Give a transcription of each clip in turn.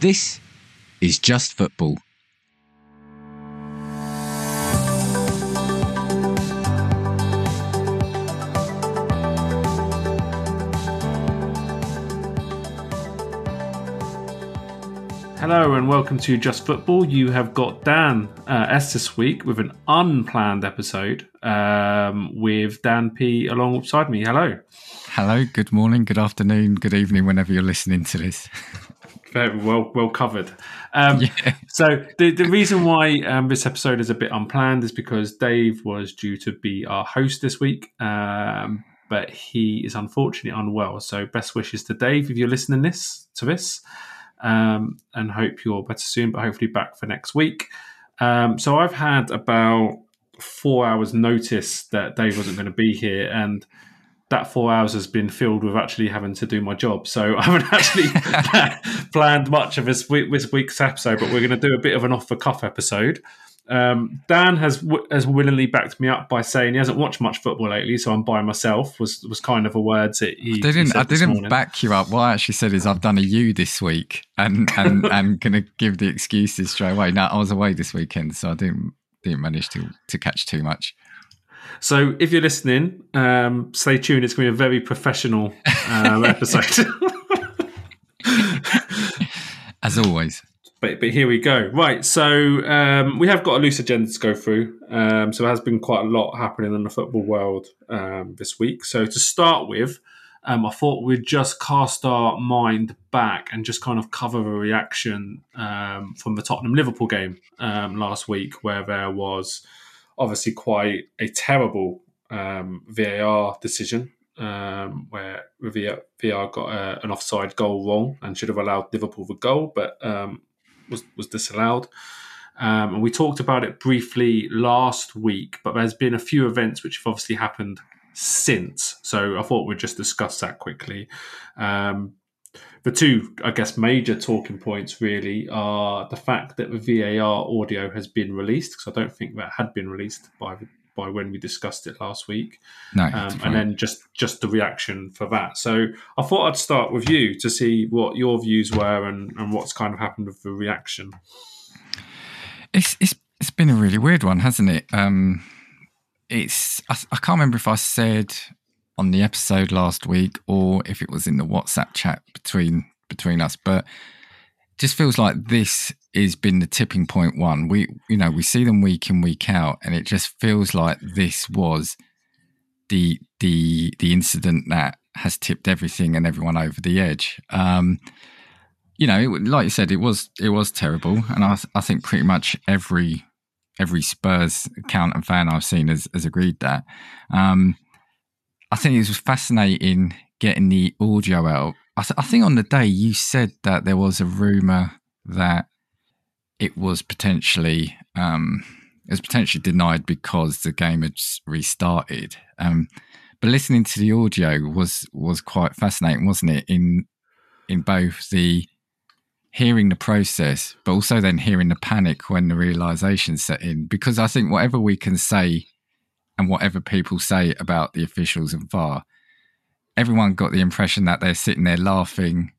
This is Just Football. Hello and welcome to Just Football. You have got Dan uh, S this week with an unplanned episode um, with Dan P alongside me. Hello. Hello, good morning, good afternoon, good evening, whenever you're listening to this. Very well, well covered. Um, yeah. So the the reason why um, this episode is a bit unplanned is because Dave was due to be our host this week, um, but he is unfortunately unwell. So best wishes to Dave if you're listening this to this, um, and hope you're better soon. But hopefully back for next week. Um, so I've had about four hours notice that Dave wasn't going to be here, and that four hours has been filled with actually having to do my job. So I haven't actually planned much of this, week, this week's episode, but we're going to do a bit of an off the cuff episode. Um, Dan has has willingly backed me up by saying he hasn't watched much football lately, so I'm by myself. Was was kind of a word that he. I didn't. He I didn't back you up. What I actually said is I've done a U this week, and and and going to give the excuses straight away. Now I was away this weekend, so I didn't didn't manage to to catch too much. So if you're listening, um, stay tuned. It's going to be a very professional um, episode. As always. But, but here we go. Right. So um, we have got a loose agenda to go through. Um, so there has been quite a lot happening in the football world um, this week. So to start with, um, I thought we'd just cast our mind back and just kind of cover a reaction um, from the Tottenham Liverpool game um, last week, where there was obviously quite a terrible um, VAR decision um, where VAR got a, an offside goal wrong and should have allowed Liverpool the goal, but um, was was disallowed. Um, and we talked about it briefly last week, but there's been a few events which have obviously happened since. So I thought we'd just discuss that quickly. Um, the two, I guess, major talking points really are the fact that the VAR audio has been released because I don't think that had been released by by when we discussed it last week. No, um, and then just just the reaction for that. So I thought I'd start with you to see what your views were and, and what's kind of happened with the reaction. It's it's it's been a really weird one, hasn't it? Um, it's I, I can't remember if I said on the episode last week or if it was in the WhatsApp chat between between us, but just feels like this has been the tipping point one. We you know, we see them week in, week out, and it just feels like this was the the the incident that has tipped everything and everyone over the edge. Um, you know, it, like you said, it was it was terrible, and I I think pretty much every every Spurs account and fan I've seen has, has agreed that. Um, I think it was fascinating getting the audio out. I, th- I think on the day you said that there was a rumor that it was potentially um, it was potentially denied because the game had restarted. Um, but listening to the audio was was quite fascinating, wasn't it? In in both the hearing the process, but also then hearing the panic when the realization set in. Because I think whatever we can say and whatever people say about the officials and VAR, everyone got the impression that they're sitting there laughing,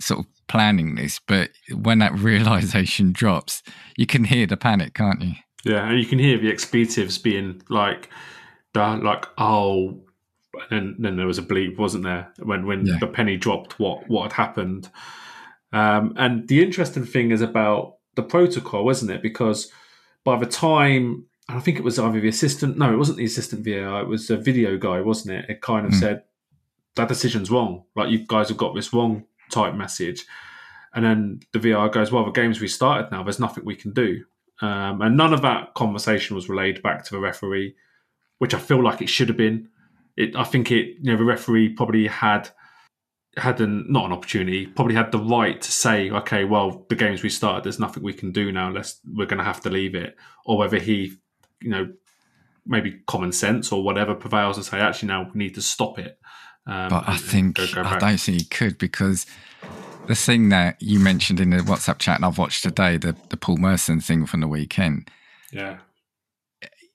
sort of planning this. But when that realization drops, you can hear the panic, can't you? Yeah, and you can hear the expletives being like, like, oh, and then there was a bleep, wasn't there? When when yeah. the penny dropped, what what had happened? Um, and the interesting thing is about the protocol, isn't it? Because by the time I think it was either the assistant. No, it wasn't the assistant VAR. It was a video guy, wasn't it? It kind of mm. said that decision's wrong. Like you guys have got this wrong type message. And then the VR goes, well, the game's restarted now. There's nothing we can do. Um, and none of that conversation was relayed back to the referee, which I feel like it should have been. It, I think it, you know, the referee probably had had an not an opportunity, probably had the right to say, okay, well, the game's restarted. There's nothing we can do now. Let's we're going to have to leave it. Or whether he you know, maybe common sense or whatever prevails and say, actually, now we need to stop it. Um, but I think go, go I don't think he could because the thing that you mentioned in the WhatsApp chat and I've watched today, the the Paul Merson thing from the weekend. Yeah.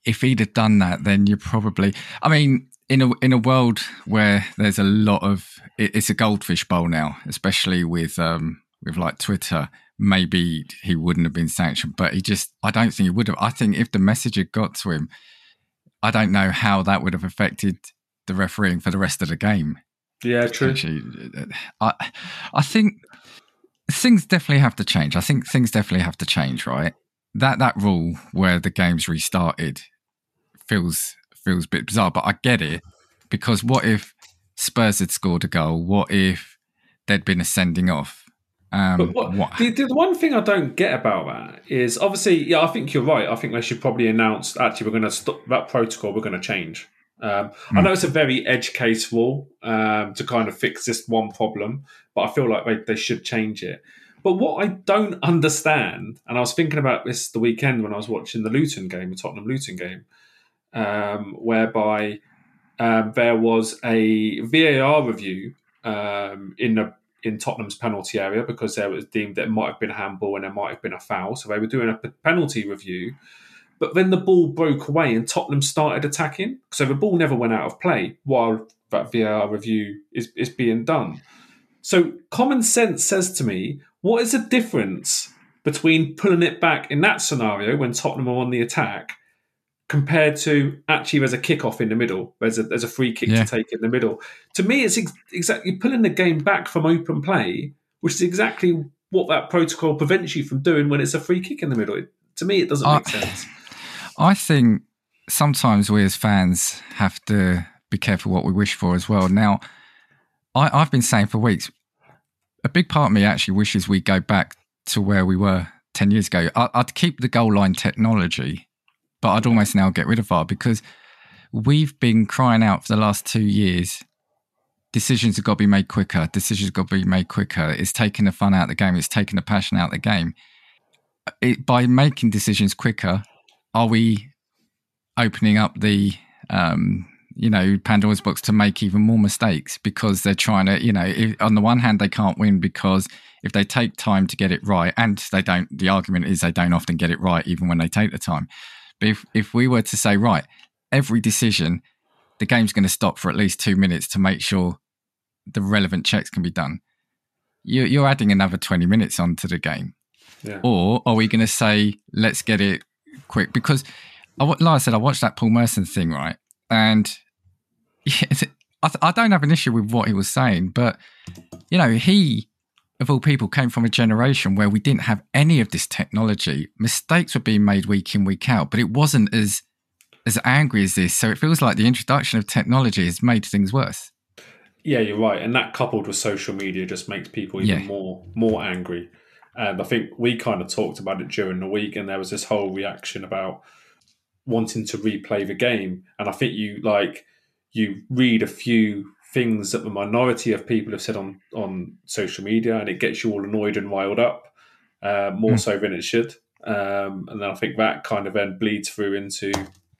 If he'd have done that, then you're probably. I mean, in a in a world where there's a lot of, it's a goldfish bowl now, especially with um, with like Twitter, maybe he wouldn't have been sanctioned. But he just, I don't think he would have. I think if the message had got to him, I don't know how that would have affected the refereeing for the rest of the game. Yeah, true. Actually, uh, I, I think things definitely have to change. I think things definitely have to change, right? That that rule where the game's restarted feels feels a bit bizarre, but I get it because what if Spurs had scored a goal? What if there'd been a sending off? Um, But what, The, the one thing I don't get about that is obviously, yeah, I think you're right. I think they should probably announce actually we're going to stop that protocol. We're going to change. Um, I Hmm. know it's a very edge case rule um, to kind of fix this one problem, but I feel like they, they should change it. But what I don't understand, and I was thinking about this the weekend when I was watching the Luton game, the Tottenham Luton game, um, whereby um, there was a VAR review um, in the in Tottenham's penalty area because there was deemed that it might have been a handball and there might have been a foul. So they were doing a penalty review. But then the ball broke away and Tottenham started attacking. So the ball never went out of play while that VAR review is, is being done. So common sense says to me, what is the difference between pulling it back in that scenario when Tottenham are on the attack compared to actually there's a kickoff in the middle. There's a there's a free kick Yeah. to take in the middle. To me, it's ex- exactly pulling the game back from open play, which is exactly what that protocol prevents you from doing when it's a free kick in the middle. It, to me, it doesn't make Uh, sense. I think sometimes we as fans have to be careful what we wish for as well. Now, I, I've been saying for weeks, a big part of me actually wishes we go back to where we were 10 years ago. I, I'd keep the goal line technology, but I'd almost now get rid of VAR because we've been crying out for the last two years. Decisions have got to be made quicker. Decisions have got to be made quicker. It's taking the fun out of the game. It's taking the passion out of the game. It, by making decisions quicker, are we opening up the um, you know Pandora's box to make even more mistakes because they're trying to you know if, on the one hand they can't win because if they take time to get it right and they don't the argument is they don't often get it right even when they take the time but if if we were to say right every decision the game's going to stop for at least two minutes to make sure the relevant checks can be done you, you're adding another 20 minutes onto the game Yeah. or are we going to say let's get it quick because like I said I watched that Paul Merson thing right and I don't have an issue with what he was saying but you know he of all people came from a generation where we didn't have any of this technology mistakes were being made week in week out but it wasn't as as angry as this so it feels like the introduction of technology has made things worse Yeah, you're right, and that coupled with social media just makes people even Yeah. more more angry. And I think we kind of talked about it during the week, and there was this whole reaction about wanting to replay the game. And I think you like you read a few things that the minority of people have said on on social media, and it gets you all annoyed and riled up uh, more Hmm. so than it should. Um, and then I think that kind of then bleeds through into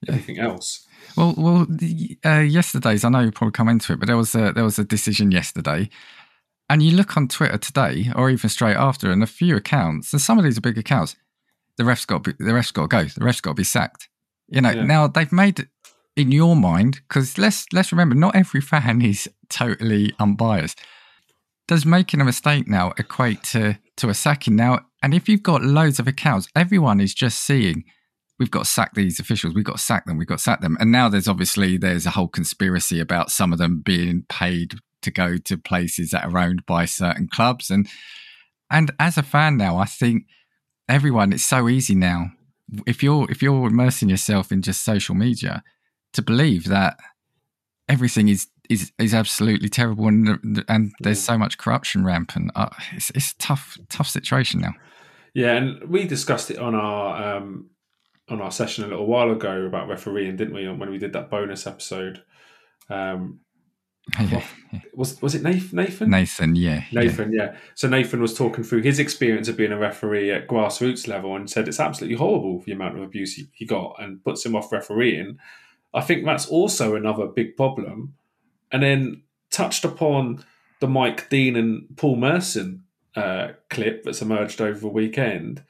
everything else. Well, well, the, uh, yesterday's. I know you probably come into it, but there was a there was a decision yesterday, and you look on Twitter today, or even straight after, and a few accounts, and some of these are big accounts. The refs got be, the refs got to go. The refs got to be sacked. You know, Yeah. now they've made in your mind because let's let's remember, not every fan is totally unbiased. Does making a mistake now equate to to a sacking now? And if you've got loads of accounts, everyone is just seeing we've got to sack these officials, we've got to sack them, we've got to sack them. And now there's obviously there's a whole conspiracy about some of them being paid to go to places that are owned by certain clubs. And and as a fan now, I think everyone it's so easy now. If you're if you're immersing yourself in just social media to believe that everything is is is absolutely terrible and and there's so much corruption rampant. Uh, it's it's a tough tough situation now. Yeah, and we discussed it on our um, on our session a little while ago about refereeing, didn't we? When we did that bonus episode, um, Yeah. was was it Nathan? Nathan? Nathan, yeah, yeah. Nathan, yeah. So Nathan was talking through his experience of being a referee at grassroots level and said it's absolutely horrible the amount of abuse he, he got and puts him off refereeing. I think that's also another big problem. And then touched upon the Mike Dean and Paul Merson uh, clip that's emerged over the weekend.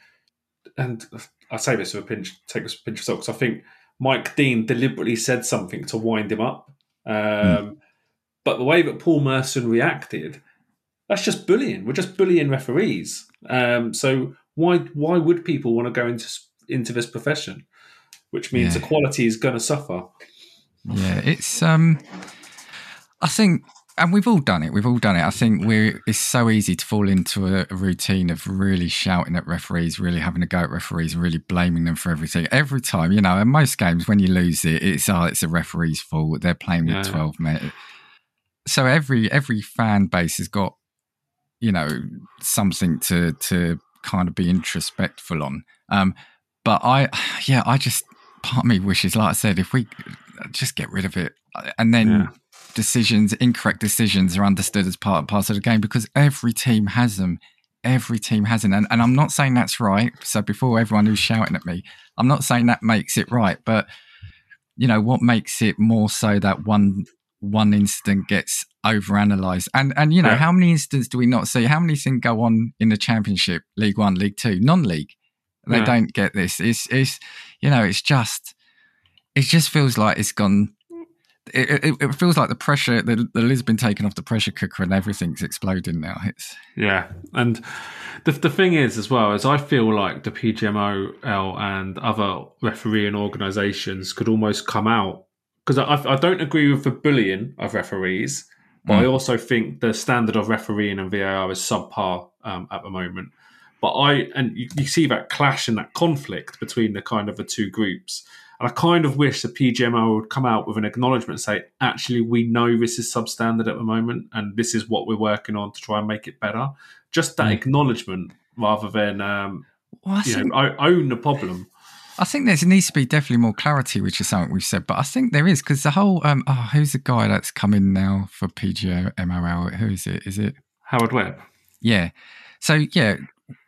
And I say this with a pinch, take this with a pinch of salt because I think Mike Dean deliberately said something to wind him up. Um, But the way that Paul Merson reacted, That's just bullying. We're just bullying referees. Um, so why why would people want to go into into this profession? Which means Yeah. the quality is going to suffer. Yeah, it's um I think and we've all done it. We've all done it. I think we're it's so easy to fall into a, a routine of really shouting at referees, really having a go at referees, really blaming them for everything. Every time, you know, in most games when you lose it, it's oh, it's a referee's fault. They're playing with Yeah. twelve men. So every every fan base has got, you know, something to to kind of be introspectful on. Um, but I, yeah, I just part of me wishes, like I said, if we just get rid of it, uh, and then Yeah. decisions, incorrect decisions, are understood as part part of the game because every team has them. Every team has them, and, and I'm not saying that's right. So before everyone who's shouting at me, I'm not saying that makes it right, but you know what makes it more so that one one incident gets overanalyzed and and you know Yeah. how many incidents do we not see how many things go on in the championship league one league two non-league they Yeah. don't get this it's it's you know it's just it just feels like it's gone it, it, it feels like the pressure the, the lid's been taken off the pressure cooker and everything's exploding now it's Yeah, and the the thing is as well is I feel like the PGMOL and other refereeing organisations could almost come out because I, I don't agree with the bullying of referees, but I Mm. also think the standard of refereeing and VAR is subpar um, at the moment. But I and you, you see that clash and that conflict between the kind of the two groups. And I kind of wish the PGMO would come out with an acknowledgement and say, actually, we know this is substandard at the moment, and this is what we're working on to try and make it better. Just that Mm. acknowledgement rather than um, well, I, you think, know o- own the problem. I think there needs to be definitely more clarity which is something we've said but I think there is because the whole um oh who's the guy that's coming in now for PGMOL who is it is it Howard Webb. Yeah. So yeah,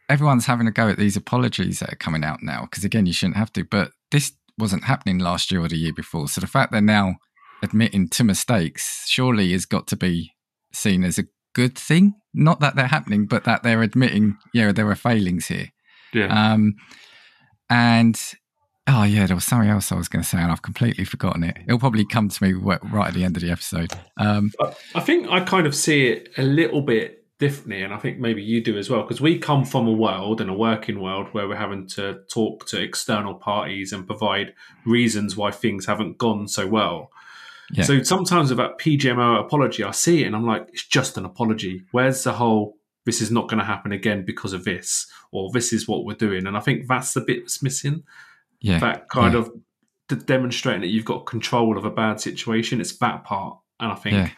everyone's having a go at these apologies that are coming out now because again, you shouldn't have to. But this wasn't happening last year or the year before. So the fact they're now admitting to mistakes surely has got to be seen as a good thing. Not that they're happening, but that they're admitting, yeah, there are failings here. Yeah. Um, and oh yeah, there was something else I was going to say, and I've completely forgotten it. It'll probably come to me right at the end of the episode. Um, I think I kind of see it a little bit differently, and I think maybe you do as well, because we come from a world and a working world where we're having to talk to external parties and provide reasons why things haven't gone so well. Yeah. So sometimes with that PGMO apology, I see it and I'm like, it's just an apology. Where's the whole, this is not going to happen again because of this, or this is what we're doing? And I think that's the bit that's missing yeah, that kind Yeah. of d- demonstrating that you've got control of a bad situation. It's that part, and I think Yeah.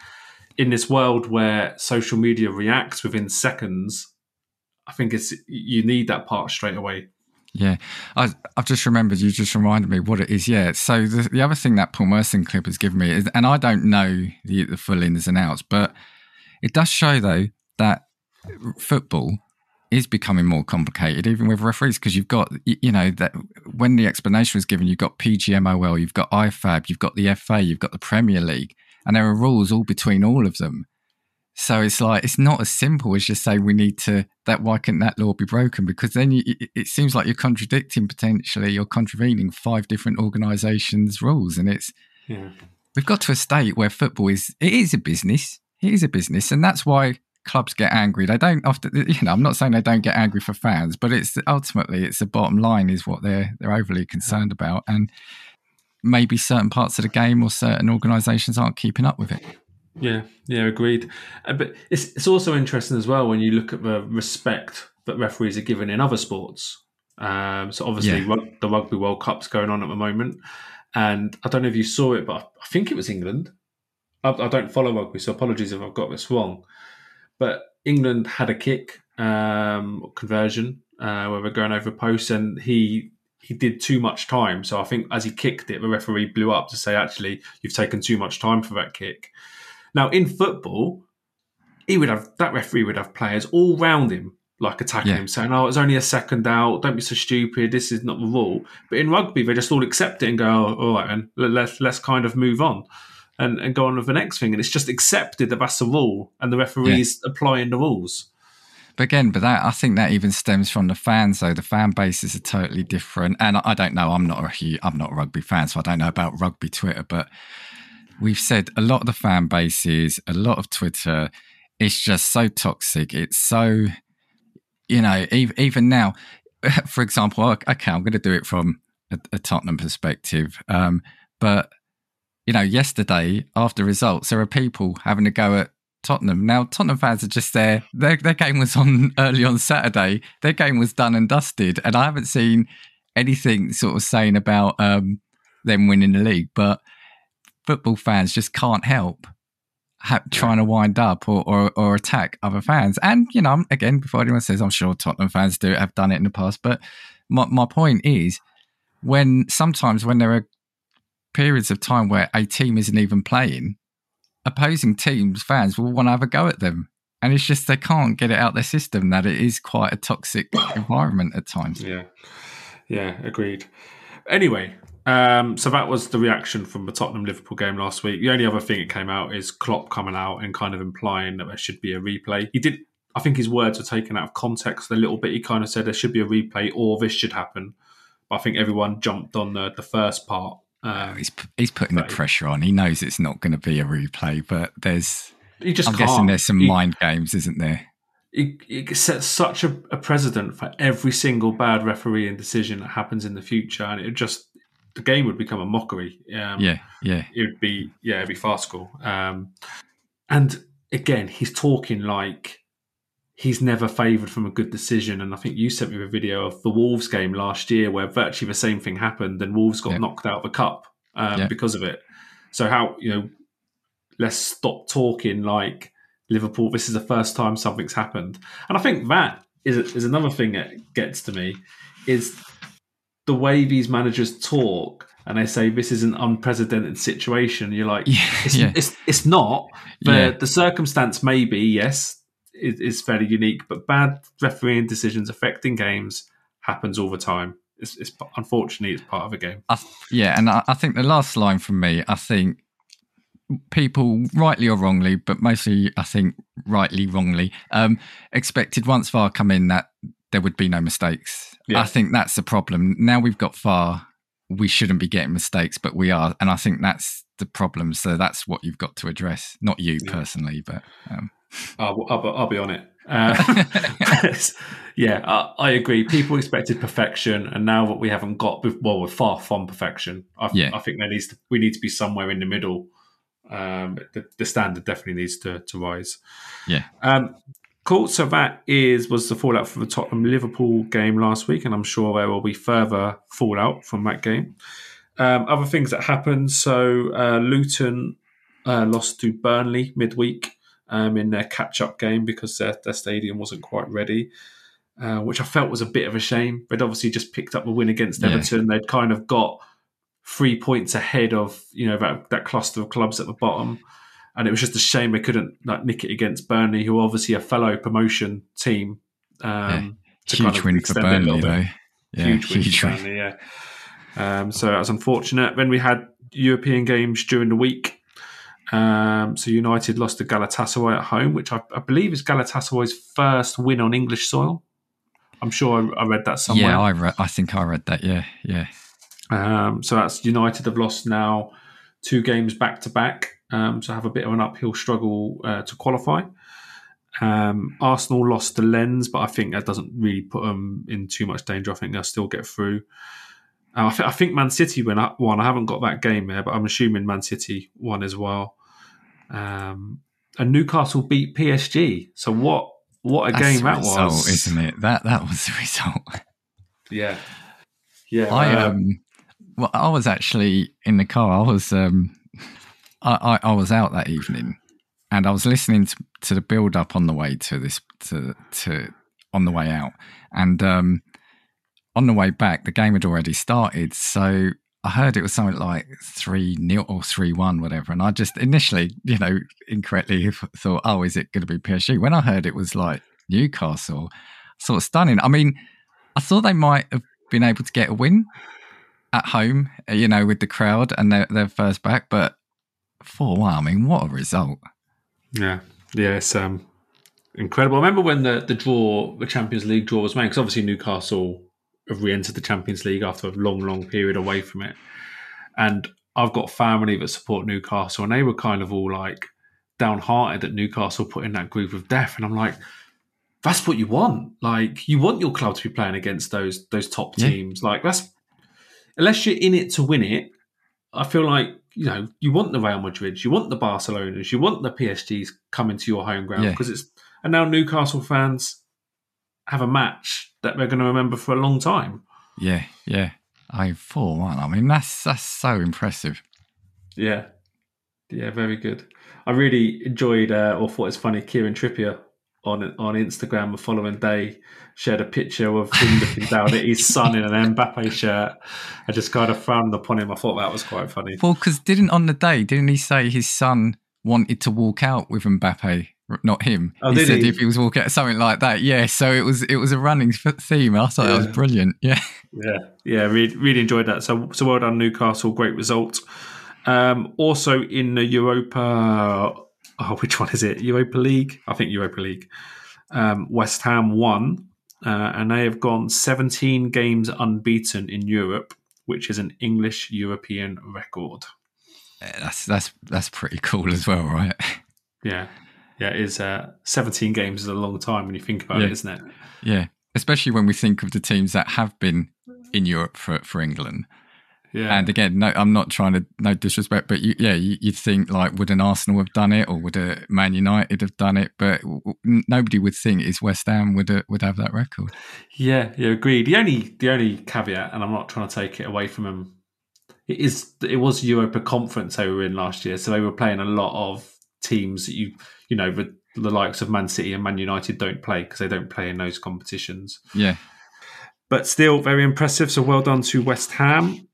In this world where social media reacts within seconds, I think it's you need that part straight away. Yeah, I, I've just remembered. You just reminded me what it is. Yeah. So the, the other thing that Paul Merson clip has given me is, and I don't know the, the full ins and outs, but it does show though that football is becoming more complicated, even with referees, because you've got you know that when the explanation was given, you've got PGMOL, you've got IFAB, you've got the FA, you've got the Premier League, and there are rules all between all of them. So it's like it's not as simple as just saying we need to that. Why can't that law be broken? Because then you, it, it seems like you're contradicting potentially, you're contravening five different organisations' rules, and it's Yeah, we've got to a state where football is it is a business. It is a business, and that's why clubs get angry. They don't often, you know. I'm not saying they don't get angry for fans, but it's ultimately it's the bottom line is what they're they're overly concerned about, and maybe certain parts of the game or certain organisations aren't keeping up with it. yeah, yeah. Agreed. Uh, but it's it's also interesting as well when you look at the respect that referees are given in other sports. Um, so obviously, Yeah. rug- the Rugby World Cup's going on at the moment, and I don't know if you saw it, but I, think it was England. I, I don't follow rugby, so apologies if I've got this wrong. But England had a kick um, conversion uh, where they're going over posts, and he he did too much time. So I think as he kicked it, the referee blew up to say, "Actually, you've taken too much time for that kick." Now in football, he would have that referee would have players all round him, like attacking Yeah. him, saying, "Oh, it's only a second out. Don't be so stupid. This is not the rule." But in rugby, they just all accept it and go, oh, "All right, then let's let's kind of move on." And, and go on with the next thing, and it's just accepted that that's the rule, and the referees applying the rules. But again, but that I think that even stems from the fans. Though the fan bases are totally different, and I, don't know. I'm not a I'm not a rugby fan, so I don't know about rugby Twitter. But we've said a lot of the fan bases, a lot of Twitter it's just so toxic. It's so, you know, even, even now, for example, okay, I'm going to do it from a, a Tottenham perspective. Um, but, you know, yesterday after results, there are people having to go at Tottenham. Now, Tottenham fans are just there. Their, their game was on early on Saturday. Their game was done and dusted. And I haven't seen anything sort of saying about um, them winning the league. But football fans just can't help ha- trying to wind up or, or, or attack other fans. And, you know, again, before anyone says, I'm sure Tottenham fans do have done it in the past. But my, my point is, when sometimes when there are periods of time where a team isn't even playing, opposing teams, fans will want to have a go at them. And it's just they can't get it out their system that it is quite a toxic environment at times. Yeah. Yeah, agreed. Anyway, um, so that was the reaction from the Tottenham Liverpool game last week. The only other thing that came out is Klopp coming out and kind of implying that there should be a replay. He did. I think his words were taken out of context a little bit. He kind of said there should be a replay or this should happen. But I think everyone jumped on the, the first part. Um, he's he's putting the pressure on. He knows it's not going to be a replay, but there's. He just I'm can't. guessing there's some He- mind games, isn't there? it, it sets such a, a precedent for every single bad refereeing decision that happens in the future, and it just the game would become a mockery. Um, Yeah, yeah, it would be yeah, it'd be farcical. Um, and again, he's talking like he's never favoured from a good decision. And I think you sent me a video of the Wolves game last year where virtually the same thing happened, and Wolves got Yeah. knocked out of the cup um, Yeah. because of it. So how you know? Let's stop talking like Liverpool. This is the first time something's happened, and I think that is is another thing that gets to me is the way these managers talk and they say this is an unprecedented situation. You're like, Yeah, it's, yeah. it's it's not. The Yeah. the circumstance maybe yes is, is fairly unique, but bad refereeing decisions affecting games happens all the time. It's, it's unfortunately it's part of a game. I, yeah, and I, I think the last line from me, I think people, rightly or wrongly, but mostly I think rightly wrongly, um, expected once VAR come in that there would be no mistakes. Yeah. I think that's the problem. Now we've got VAR, we shouldn't be getting mistakes, but we are, and I think that's the problem. So that's what you've got to address. Not you Yeah. personally, but um, I'll, I'll, I'll be on it. Uh, yeah, I, I agree. People expected perfection, and now that we haven't got, well, we're far from perfection. I, Yeah. I think there needs to, we need to be somewhere in the middle. Um, the, the standard definitely needs to, to rise. Yeah. Um, cool. So that is was the fallout from the Tottenham Liverpool game last week, and I'm sure there will be further fallout from that game. Um, other things that happened. So uh, Luton uh, lost to Burnley midweek um, in their catch-up game because their, their stadium wasn't quite ready, uh, which I felt was a bit of a shame. They'd obviously just picked up the win against Yeah. Everton. They'd kind of got three points ahead of you know that, that cluster of clubs at the bottom, and it was just a shame they couldn't like nick it against Burnley, who are obviously a fellow promotion team. Um, to huge kind of win for a Burnley, though. Yeah, huge win huge for win. Burnley, yeah. Um, so that was unfortunate. Then we had European games during the week. Um, so United lost to Galatasaray at home, which I, I believe is Galatasaray's first win on English soil. I'm sure I, I read that somewhere. Yeah, I re- I think I read that. Yeah, yeah. Um, so that's United have lost now two games back to back, um, so have a bit of an uphill struggle uh, to qualify. Um, Arsenal lost to Lens, but I think that doesn't really put them in too much danger. I think they'll still get through. Uh, I, th- I think Man City won. I haven't got that game there, but I'm assuming Man City won as well. Um, and Newcastle beat PSG. So what? What a That's game that result, was, isn't it? That that was the result. Yeah, yeah. I uh, um, well, I was actually in the car. I was um, I, I, I was out that evening, and I was listening to, to the build up on the way to this to to on the way out, and um, on the way back, the game had already started. So I heard it was something like three nil or three one, whatever, and I just initially, you know, incorrectly thought, oh, is it going to be PSG? When I heard it was like Newcastle, sort of stunning. I mean, I thought they might have been able to get a win at home, you know, with the crowd and their, their first back, but 4 1, I mean, what a result. Yeah, yeah, it's um, incredible. I remember when the, the draw, the Champions League draw was made, because obviously Newcastle have re entered the Champions League after a long, long period away from it. And I've got family that support Newcastle, and they were kind of all like, downhearted that Newcastle put in that group of death, and I'm like, that's what you want. Like you want your club to be playing against those those top Yeah. teams. Like that's unless you're in it to win it. I feel like you know you want the Real Madrid, you want the Barcelonas, you want the PSGs coming to your home ground Yeah. because it's and now Newcastle fans have a match that they're going to remember for a long time. Yeah, yeah. I four one. I mean, that's that's so impressive. Yeah, yeah, very good. I really enjoyed uh, or thought it's funny. Kieran Trippier on on Instagram the following day shared a picture of him looking down at his son in an Mbappe shirt. I just kind of frowned upon him. I thought that was quite funny. Well, because didn't on the day didn't he say his son wanted to walk out with Mbappe, not him? Oh, he did said he? if he was walking out, something like that. Yeah. So it was it was a running theme. I thought that was brilliant. Yeah. Yeah, yeah, really, really enjoyed that. So, so well done, Newcastle. Great result. Um, also in the Europa, oh, which one is it? Europa League, I think Europa League. Um, West Ham won, uh, and they have gone 17 games unbeaten in Europe, which is an English European record. Yeah, That's that's that's pretty cool as well, right? Yeah, yeah, it is. Uh, 17 games is a long time when you think about Yeah. it, isn't it? Yeah. Especially when we think of the teams that have been in Europe for for England. Yeah, And again, no, I'm not trying to no disrespect, but you, yeah, you, you'd think like, would an Arsenal have done it, or would a Man United have done it? But w- w- nobody would think is West Ham would uh, would have that record. Yeah, yeah, agreed. The only the only caveat, and I'm not trying to take it away from them, it is it was Europa Conference they were in last year, so they were playing a lot of teams that you you know the, the likes of Man City and Man United don't play because they don't play in those competitions. Yeah, But still, very impressive. So well done to West Ham.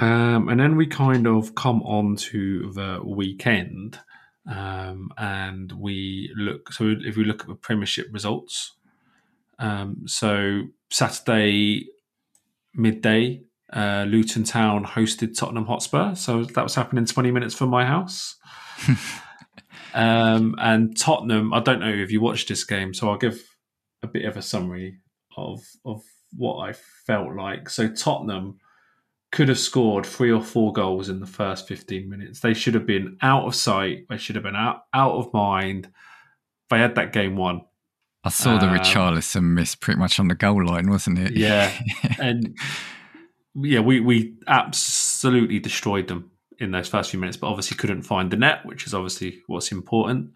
Um, and then we kind of come on to the weekend, um, and we look. So if we look at the Premiership results, um, so Saturday midday, uh, Luton Town hosted Tottenham Hotspur. So that was happening twenty minutes from my house. um, and Tottenham, I don't know if you watched this game, so I'll give a bit of a summary of of what I felt like. So Tottenham could have scored three or four goals in the first 15 minutes. They should have been out of sight. They should have been out out of mind. They had that game won. I saw the Um, Richarlison miss pretty much on the goal line, wasn't it? Yeah. and yeah, we we absolutely destroyed them in those first few minutes, but obviously couldn't find the net, which is obviously what's important.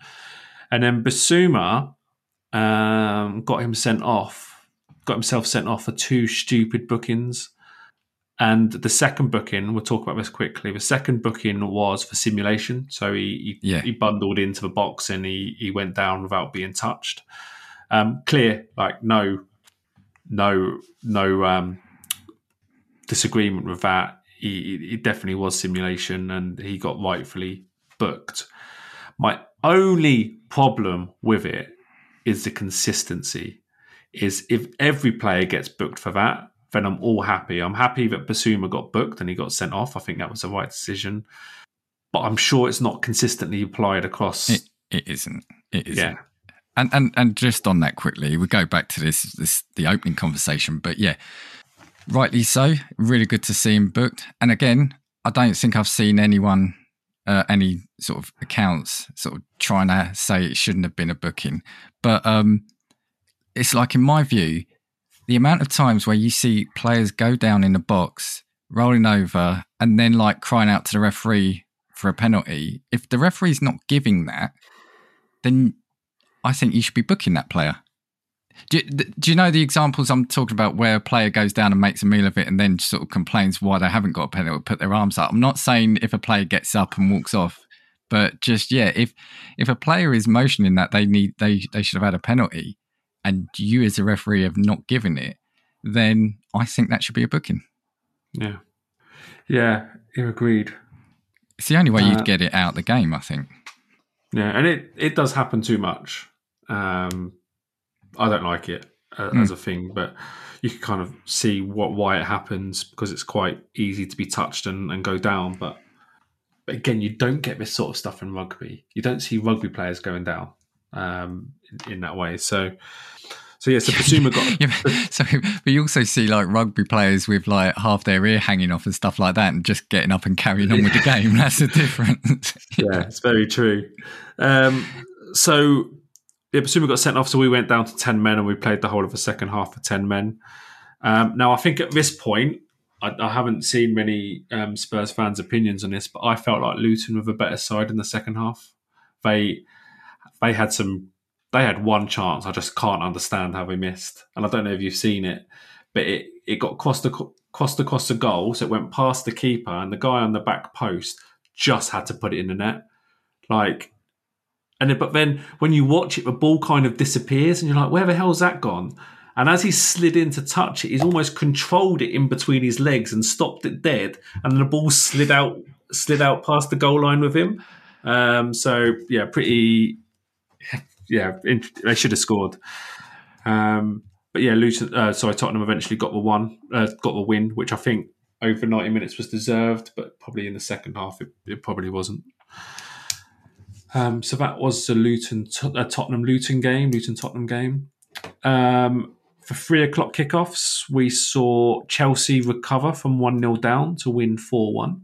And then Bissouma um, got him sent off, got himself sent off for two stupid bookings. And the second booking, we'll talk about this quickly. The second booking was for simulation, so he he, Yeah. he bundled into the box and he he went down without being touched. Um, clear, like no, no, no um, disagreement with that. He, it definitely was simulation, and he got rightfully booked. My only problem with it is the consistency. Is if every player gets booked for that, then I'm all happy. I'm happy that Bissouma got booked and he got sent off. I think that was the right decision. But I'm sure it's not consistently applied across. It, it isn't. It isn't. yeah, And and and just on that quickly, we go back to this this the opening conversation, but yeah, rightly so. Really good to see him booked. And again, I don't think I've seen anyone, uh, any sort of accounts, sort of trying to say it shouldn't have been a booking. But um, it's like in my view, the amount of times where you see players go down in the box, rolling over, and then like crying out to the referee for a penalty. If the referee's not giving that, then I think you should be booking that player. Do you, do you know the examples I'm talking about where a player goes down and makes a meal of it and then sort of complains why they haven't got a penalty, or put their arms up? I'm not saying if a player gets up and walks off, but just yeah, if if a player is motioning that they need they they should have had a penalty, and you as a referee have not given it, then I think that should be a booking. yeah, yeah. You agreed. It's the only way Uh, you'd get it out of the game, I think. Yeah, and it it does happen too much. Um, I don't like it uh, Mm. as a thing, but you can kind of see what why it happens because it's quite easy to be touched and, and go down. But but again, you don't get this sort of stuff in rugby. You don't see rugby players going down um, in, in that way. So So yeah, so Bissouma got. yeah, so, but you also see like rugby players with like half their ear hanging off and stuff like that, and just getting up and carrying on with the game. That's the difference. yeah, it's very true. Um, so yeah, Bissouma got sent off, so we went down to ten men, and we played the whole of the second half for ten men. Um, now, I think at this point, I, I haven't seen many um, Spurs fans' opinions on this, but I felt like Luton were the better side in the second half. They they had some they had one chance. I just can't understand how they missed, and I don't know if you've seen it, but it it got Costa Costa Costa goal, so it went past the keeper, and the guy on the back post just had to put it in the net, like. And then, but then when you watch it, the ball kind of disappears, and you're like, "Where the hell's that gone?" And as he slid in to touch it, he's almost controlled it in between his legs and stopped it dead. And the ball slid out, slid out past the goal line with him. Um, so yeah, pretty. Yeah, they should have scored. Um, but yeah, Luton. Uh, sorry, Tottenham eventually got the one, uh, got the win, which I think over ninety minutes was deserved, but probably in the second half it, it probably wasn't. Um, so that was the Luton, uh, Tottenham Luton game, Luton Tottenham game. Um, for three o'clock kickoffs, we saw Chelsea recover from 1 0 down to win 4 1.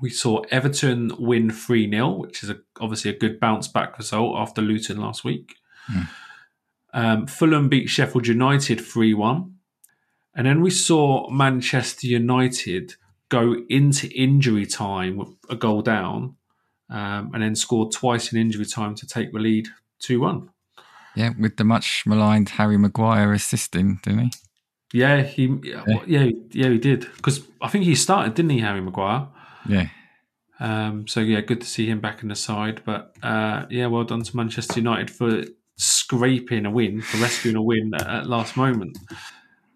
We saw Everton win 3 0, which is a, obviously a good bounce back result after Luton last week. Mm. Um, Fulham beat Sheffield United 3 1. And then we saw Manchester United go into injury time with a goal down um, and then scored twice in injury time to take the lead 2 1. Yeah, with the much maligned Harry Maguire assisting, didn't he? Yeah, he yeah yeah, yeah he did because I think he started, didn't he, Harry Maguire? Yeah. Um, so yeah, good to see him back in the side. But uh, yeah, well done to Manchester United for scraping a win, for rescuing a win at, at last moment.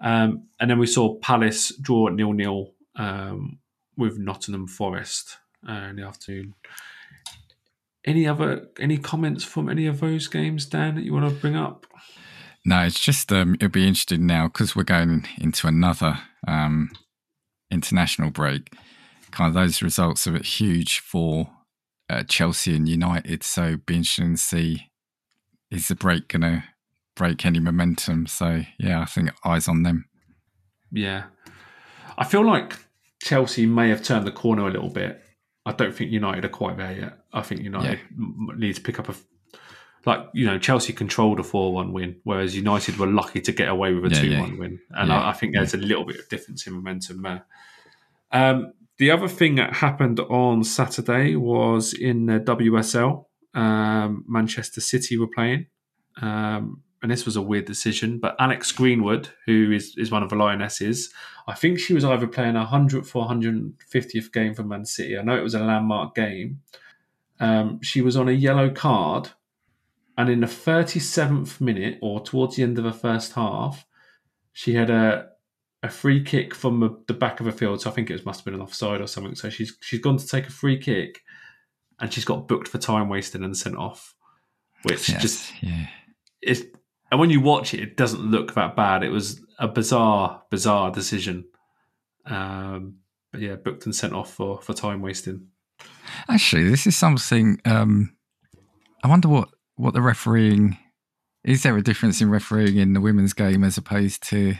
Um, and then we saw Palace draw nil nil um, with Nottingham Forest uh, in the afternoon. Any other any comments from any of those games, Dan, that you want to bring up? No, it's just um, it'll be interesting now because we're going into another um, international break. Kind of those results are huge for uh, Chelsea and United, so it'll be interesting to see is the break going to break any momentum. So yeah, I think eyes on them. Yeah, I feel like Chelsea may have turned the corner a little bit I don't think United are quite there yet. I think United yeah. need to pick up a like you know Chelsea controlled a four one win, whereas United were lucky to get away with a two yeah, one win, and I, I, think there's a little bit of difference in momentum there. Um, the other thing that happened on Saturday was in the WSL. Um, Manchester City were playing. Um, and this was a weird decision, but Alex Greenwood, who is, is one of the Lionesses, I think she was either playing a 100th or 150th game for Man City. I know it was a landmark game. Um, she was on a yellow card, and in the 37th minute, or towards the end of the first half, she had a a free kick from the, the back of the field. So I think it was, must have been an offside or something. So she's she's gone to take a free kick, and she's got booked for time wasting and sent off, which yes, just yeah. It's and when you watch it, it doesn't look that bad. It was a bizarre, bizarre decision. Um, but yeah, booked and sent off for, for time wasting. Actually, this is something. Um, I wonder what, what the refereeing is. There a difference in refereeing in the women's game as opposed to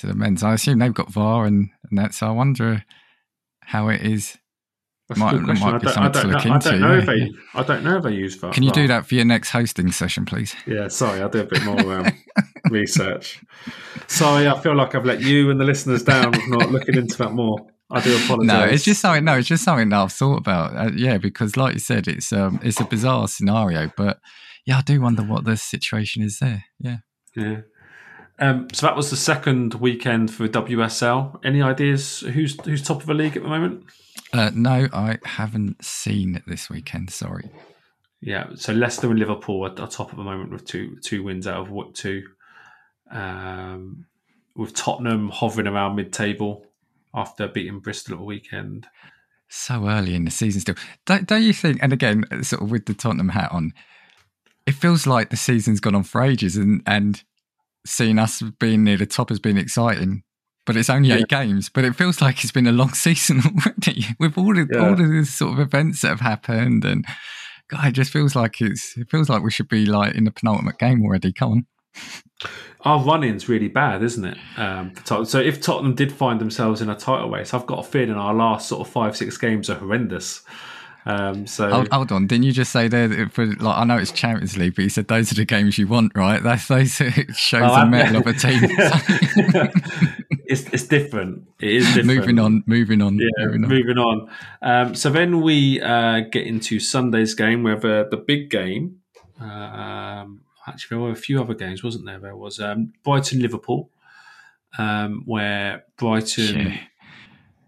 to the men's? I assume they've got VAR and, and that, so I wonder how it is that's might, question. I don't, I, don't know, I don't know, if they, I don't know if they use VAR. Can you do that for your next hosting session, please? Yeah, sorry, I'll do a bit more um, research. Sorry, I feel like I've let you and the listeners down with not looking into that more. I do apologize. No, it's just something. No, it's just something that I've thought about. Uh, yeah, because like you said, it's um, it's a bizarre scenario, but yeah, I do wonder what the situation is there. Yeah, yeah. Um, so that was the second weekend for WSL. Any ideas who's who's top of the league at the moment? Uh, no, I haven't seen it this weekend. Sorry. Yeah, so Leicester and Liverpool are, are top at the moment with two two wins out of what two. Um, with Tottenham hovering around mid-table after beating Bristol at the weekend. So early in the season, still. Don't, don't you think? And again, sort of with the Tottenham hat on, it feels like the season's gone on for ages, and and seeing us being near the top has been exciting but it's only eight yeah. games. But it feels like it's been a long season already with all of yeah. all of these sort of events that have happened, and God, it just feels like it's it feels like we should be like in the penultimate game already. Come on. Our run-in's really bad, isn't it? Um, so if Tottenham did find themselves in a title race, I've got a feeling our last sort of five, six games are horrendous. Um, so hold, hold, on, didn't you just say there? For, like, I know it's Champions League, but you said those are the games you want, right? That's those shows well, the mettle of a team. it's it's different. It is different. moving on, moving on, yeah, moving on. Moving on. Um, so then we uh, get into Sunday's game, where the the big game. Um, actually, there were a few other games, wasn't there? There was um, Brighton Liverpool, um, where Brighton yeah.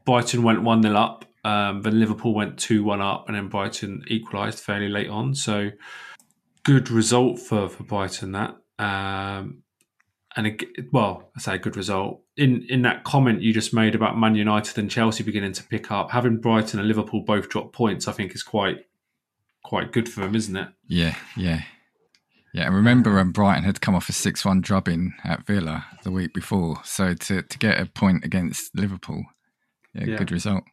Brighton went one 0 up. Um, then Liverpool went 2 1 up, and then Brighton equalised fairly late on. So, good result for, for Brighton, that. Um, and it, well, I say a good result. In in that comment you just made about Man United and Chelsea beginning to pick up, having Brighton and Liverpool both drop points, I think is quite quite good for them, isn't it? Yeah, yeah. Yeah, and remember when Brighton had come off a 6 1 drubbing at Villa the week before. So to, to get a point against Liverpool, yeah, yeah. good result.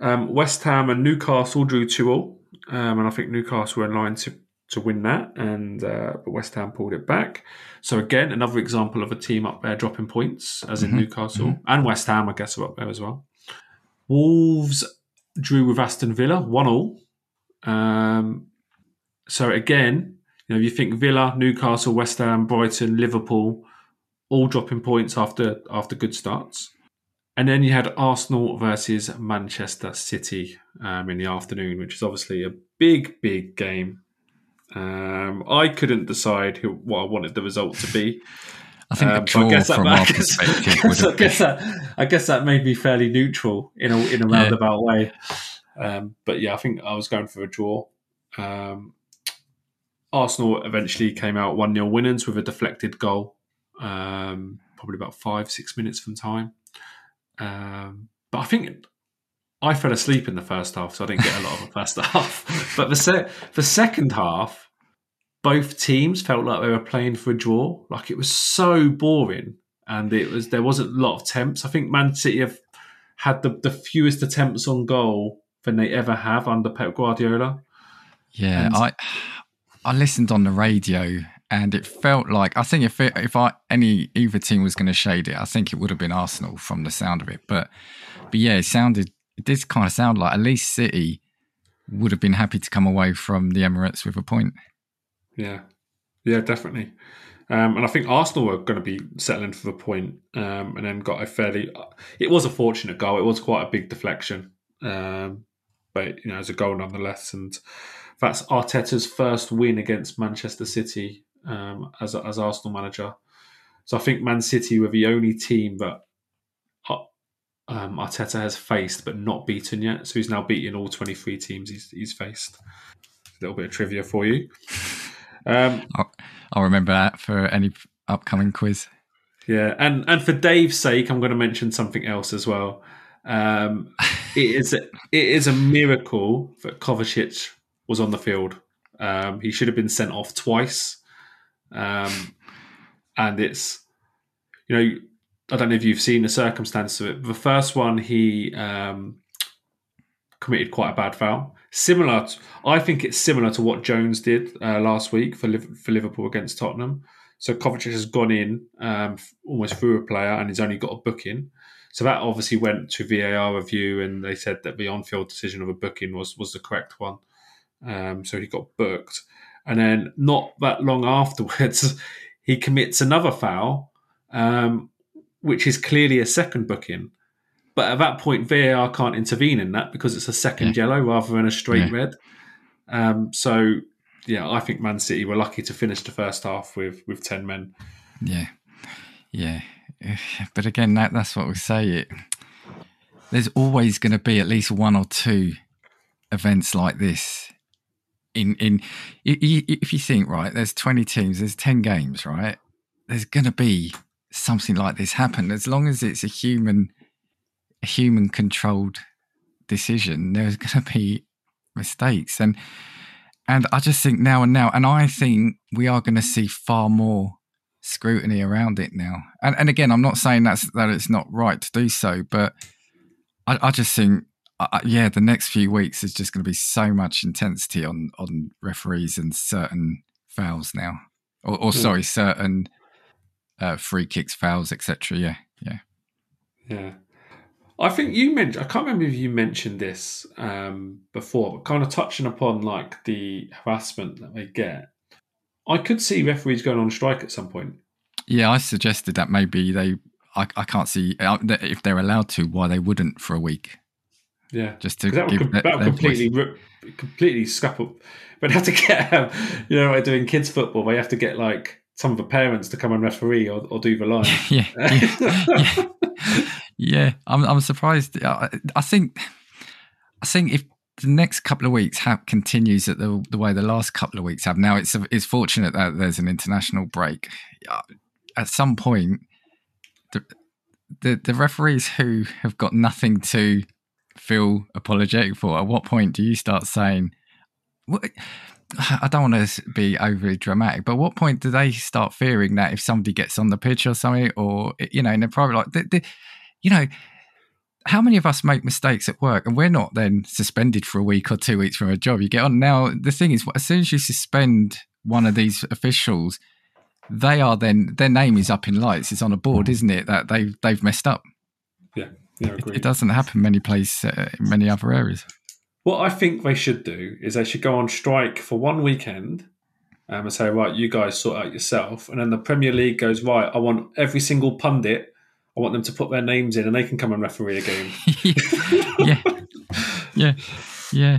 Um, West Ham and Newcastle drew 2 all, um, and I think Newcastle were in line to, to win that, and uh, but West Ham pulled it back. So, again, another example of a team up there dropping points, as in mm-hmm. Newcastle mm-hmm. and West Ham, I guess, are up there as well. Wolves drew with Aston Villa, 1 all. Um, so, again, you know, you think Villa, Newcastle, West Ham, Brighton, Liverpool, all dropping points after after good starts. And then you had Arsenal versus Manchester City um, in the afternoon, which is obviously a big, big game. Um, I couldn't decide who, what I wanted the result to be. I think um, draw I from that, our perspective I guess, that, I guess that made me fairly neutral in a in a roundabout yeah. way. Um, but yeah, I think I was going for a draw. Um, Arsenal eventually came out one 0 winners with a deflected goal, um, probably about five six minutes from time. Um, but I think I fell asleep in the first half, so I didn't get a lot of the first half. But the se- the second half, both teams felt like they were playing for a draw. Like it was so boring, and it was there wasn't a lot of attempts. I think Man City have had the, the fewest attempts on goal than they ever have under Pep Guardiola. Yeah, and, I I listened on the radio and it felt like I think if it, if I any either team was going to shade it, I think it would have been Arsenal from the sound of it. But but yeah, it sounded it did kind of sound like at least City would have been happy to come away from the Emirates with a point. Yeah, yeah, definitely. Um, and I think Arsenal were going to be settling for the point, um, and then got a fairly. It was a fortunate goal. It was quite a big deflection, um, but you know, as a goal nonetheless. And that's Arteta's first win against Manchester City um, as as Arsenal manager. So I think Man City were the only team that uh, um, Arteta has faced but not beaten yet. So he's now beaten all 23 teams he's, he's faced. A little bit of trivia for you. Um, I'll, I'll remember that for any upcoming quiz. Yeah, and and for Dave's sake, I'm going to mention something else as well. Um, it is a, it is a miracle that Kovacic was on the field. Um, he should have been sent off twice. Um, and it's, you know, I don't know if you've seen the circumstances of it. The first one, he um, committed quite a bad foul. Similar, to, I think it's similar to what Jones did uh, last week for for Liverpool against Tottenham. So Kovacic has gone in um, almost through a player and he's only got a booking. So that obviously went to VAR review, and they said that the on-field decision of a booking was was the correct one. Um, so he got booked. And then not that long afterwards, he commits another foul, um, which is clearly a second booking. But at that point, VAR can't intervene in that because it's a second yeah. yellow rather than a straight yeah. red. Um, so, yeah, I think Man City were lucky to finish the first half with with ten men. Yeah, yeah. But again, that that's what we say. It there's always going to be at least one or two events like this in in if you think right, there's 20 teams, there's 10 games, right? There's going to be something like this happen as long as it's a human a human controlled decision. There's going to be mistakes and and I just think now and now, and I think we are going to see far more scrutiny around it now. And and again, I'm not saying that's that it's not right to do so, but I, I just think uh, yeah, the next few weeks is just going to be so much intensity on on referees and certain fouls now. or, or sorry, certain uh, free kicks, fouls, etc. Yeah, yeah, yeah. I think you mentioned. I can't remember if you mentioned this um, before, but kind of touching upon like the harassment that they get. I could see referees going on strike at some point. Yeah, I suggested that maybe they. I, I can't see uh, if they're allowed to why they wouldn't for a week. Yeah, just to that would, that would completely rip, completely scrap up. But have to get, um, you know, like doing kids football, where you have to get like some of the parents to come and referee or, or do the line. yeah, yeah, yeah. yeah. I'm I'm surprised. I, I, think I think if the next couple of weeks have, continues at the the way the last couple of weeks have. Now it's it's fortunate that there's an international break. At some point, the the, the referees who have got nothing to feel apologetic for, at what point do you start saying? What, I don't want to be overly dramatic, but what point do they start fearing that if somebody gets on the pitch or something, or you know, in a private life, the, the, you know, how many of us make mistakes at work and we're not then suspended for a week or two weeks from a job? You get on. Now, the thing is, as soon as you suspend one of these officials, they are then their name is up in lights. It's on a board, mm. isn't it? That they've they've messed up. Yeah, it, it, doesn't happen many places uh, in many other areas. What I think they should do is they should go on strike for one weekend um, and say, right, you guys sort out yourself. And then the Premier League goes, right, I want every single pundit, I want them to put their names in and they can come and referee a game. yeah. Yeah. Yeah.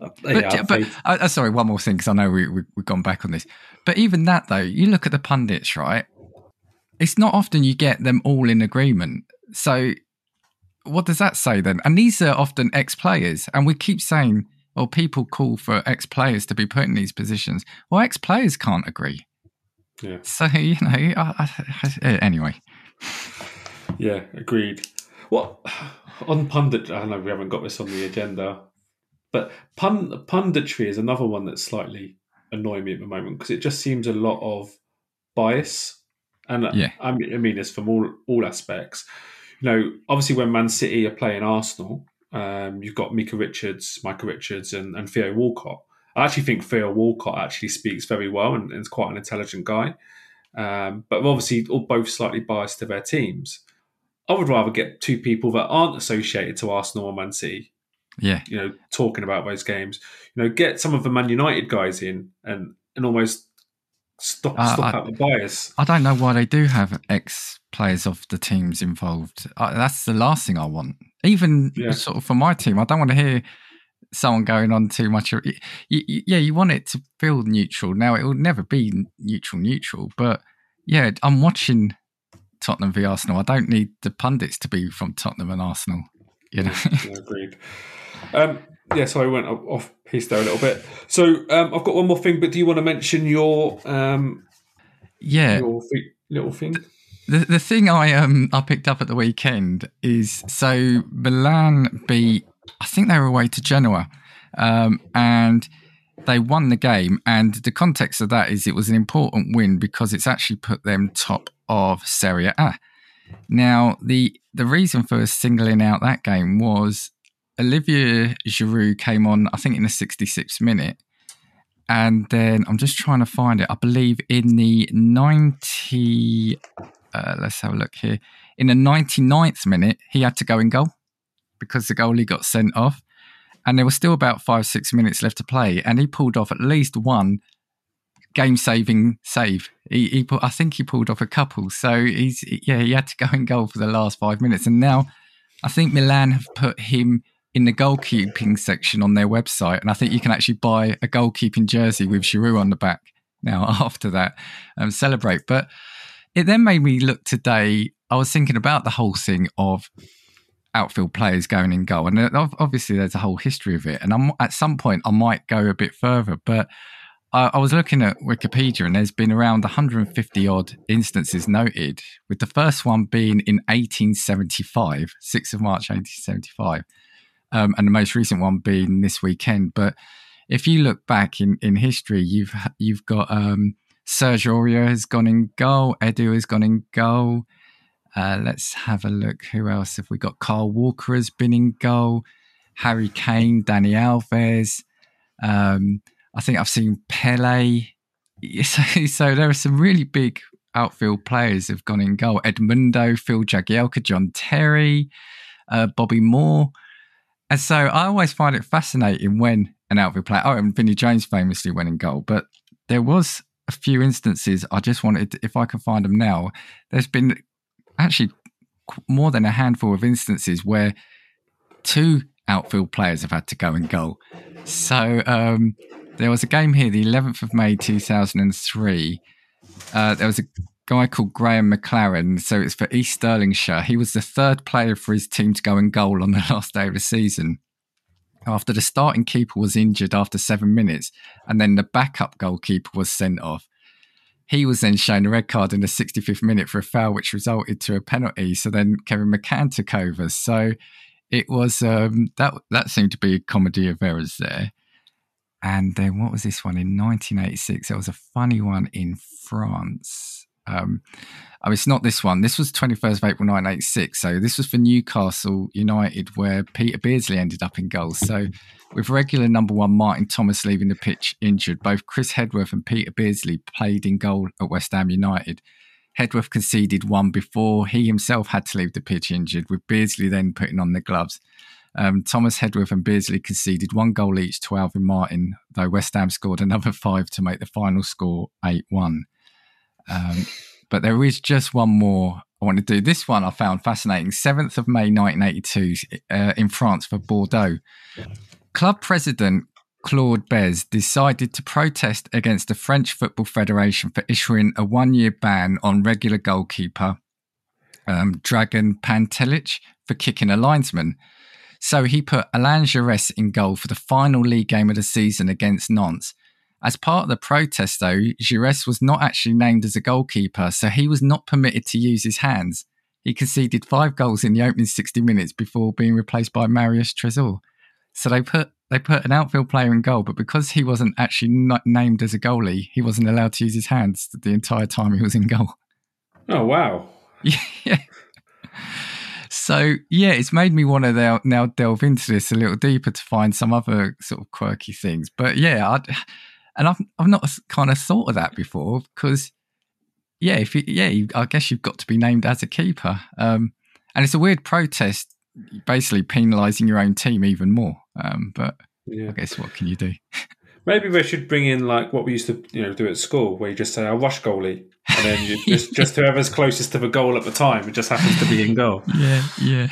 Uh, but, but uh, sorry, one more thing because I know we, we, we've gone back on this. But even that, though, you look at the pundits, right? It's not often you get them all in agreement. So what does that say then? And these are often ex players, and we keep saying, well, people call for ex players to be put in these positions. Well, ex players can't agree. Yeah. So you know, I, I, I, anyway. Yeah, agreed. What on pundit? I don't know we haven't got this on the agenda, but pund, punditry is another one that's slightly annoying me at the moment because it just seems a lot of bias, and yeah. I mean, I mean, it's from all all aspects you know, obviously when Man City are playing Arsenal, um, you've got Mika Richards, Micah Richards, and, and Theo Walcott. I actually think Theo Walcott actually speaks very well and, and is quite an intelligent guy. Um, but obviously, all both slightly biased to their teams. I would rather get two people that aren't associated to Arsenal or Man City. Yeah, you know, talking about those games. You know, get some of the Man United guys in and and almost stop uh, stop out the bias. I don't know why they do have ex players of the teams involved. Uh, that's the last thing I want. Even yeah. sort of for my team, I don't want to hear someone going on too much. You, you, yeah, you want it to feel neutral. Now it will never be neutral, neutral. But yeah, I'm watching Tottenham v Arsenal. I don't need the pundits to be from Tottenham and Arsenal. You know, yeah, agreed. Um, yeah, so I went off piece there a little bit. So um, I've got one more thing, but do you want to mention your um, yeah your little thing? The the thing I um I picked up at the weekend is so Milan beat I think they were away to Genoa, um, and they won the game. And the context of that is it was an important win because it's actually put them top of Serie A. Now the the reason for singling out that game was Olivier Giroud came on, I think, in the 66th minute. And then I'm just trying to find it. I believe in the 90, uh, let's have a look here. In the 99th minute, he had to go in goal because the goalie got sent off. And there was still about five, six minutes left to play. And he pulled off at least one game saving save. He, he I think he pulled off a couple. So he's, yeah, he had to go in goal for the last five minutes. And now I think Milan have put him in the goalkeeping section on their website, and I think you can actually buy a goalkeeping jersey with Giroud on the back now after that and celebrate. But it then made me look today. I was thinking about the whole thing of outfield players going in goal, and uh, obviously there's a whole history of it. And I'm, at some point, I might go a bit further, but I, I was looking at Wikipedia, and there's been around 150 odd instances noted, with the first one being in 1875, 6th of March 1875 um, and the most recent one being this weekend. But if you look back in, in history, you've you've got um, Serge Aurier has gone in goal, Edu has gone in goal. Uh, let's have a look. Who else have we got? Kyle Walker has been in goal. Harry Kane, Dani Alves. Um, I think I've seen Pele so, so there are some really big outfield players have gone in goal. Edmundo, Phil Jagielka, John Terry, uh, Bobby Moore. And so I always find it fascinating when an outfield player, oh, and Vinnie Jones famously went in goal, but there was a few instances I just wanted, if I can find them now, there's been actually more than a handful of instances where two outfield players have had to go in goal. So um, there was a game here, the 11th of May 2003. Uh, there was a guy called Graham McLaren. So it's for East Stirlingshire. He was the third player for his team to go in goal on the last day of the season. After the starting keeper was injured after seven minutes, and then the backup goalkeeper was sent off. He was then shown a red card in the 65th minute for a foul, which resulted to a penalty. So then Kevin McCann took over. So it was um, that that seemed to be a comedy of errors there. And then what was this one in 1986? There was a funny one in France. Um, oh, it's not this one. This was 21st of April 1986. So this was for Newcastle United, where Peter Beardsley ended up in goals. So with regular number one Martin Thomas leaving the pitch injured, both Chris Hedworth and Peter Beardsley played in goal at West Ham United. Hedworth conceded one before he himself had to leave the pitch injured, with Beardsley then putting on the gloves. Um, Thomas Hedworth and Beardsley conceded one goal each to Alvin Martin, though West Ham scored another five to make the final score 8 1. Um, but there is just one more I want to do. This one I found fascinating. 7th of May 1982 uh, in France for Bordeaux. Club president Claude Bez decided to protest against the French Football Federation for issuing a one year ban on regular goalkeeper um, Dragan Pantelic for kicking a linesman. So he put Alain Giresse in goal for the final league game of the season against Nantes. As part of the protest, though, Giresse was not actually named as a goalkeeper, so he was not permitted to use his hands. He conceded five goals in the opening 60 minutes before being replaced by Marius Tresor. So they put they put an outfield player in goal, but because he wasn't actually named as a goalie, he wasn't allowed to use his hands the entire time he was in goal. Oh wow! yeah. So yeah, it's made me want to now, now delve into this a little deeper to find some other sort of quirky things. But yeah, I'd, and I've I've not kind of thought of that before because yeah, if you, yeah, you, I guess you've got to be named as a keeper, um, and it's a weird protest, basically penalising your own team even more. Um, but yeah. I guess what can you do? Maybe we should bring in like what we used to, you know, do at school, where you just say, "I rush goalie," and then you just just whoever's closest to the goal at the time, it just happens to be in goal. Yeah, yeah.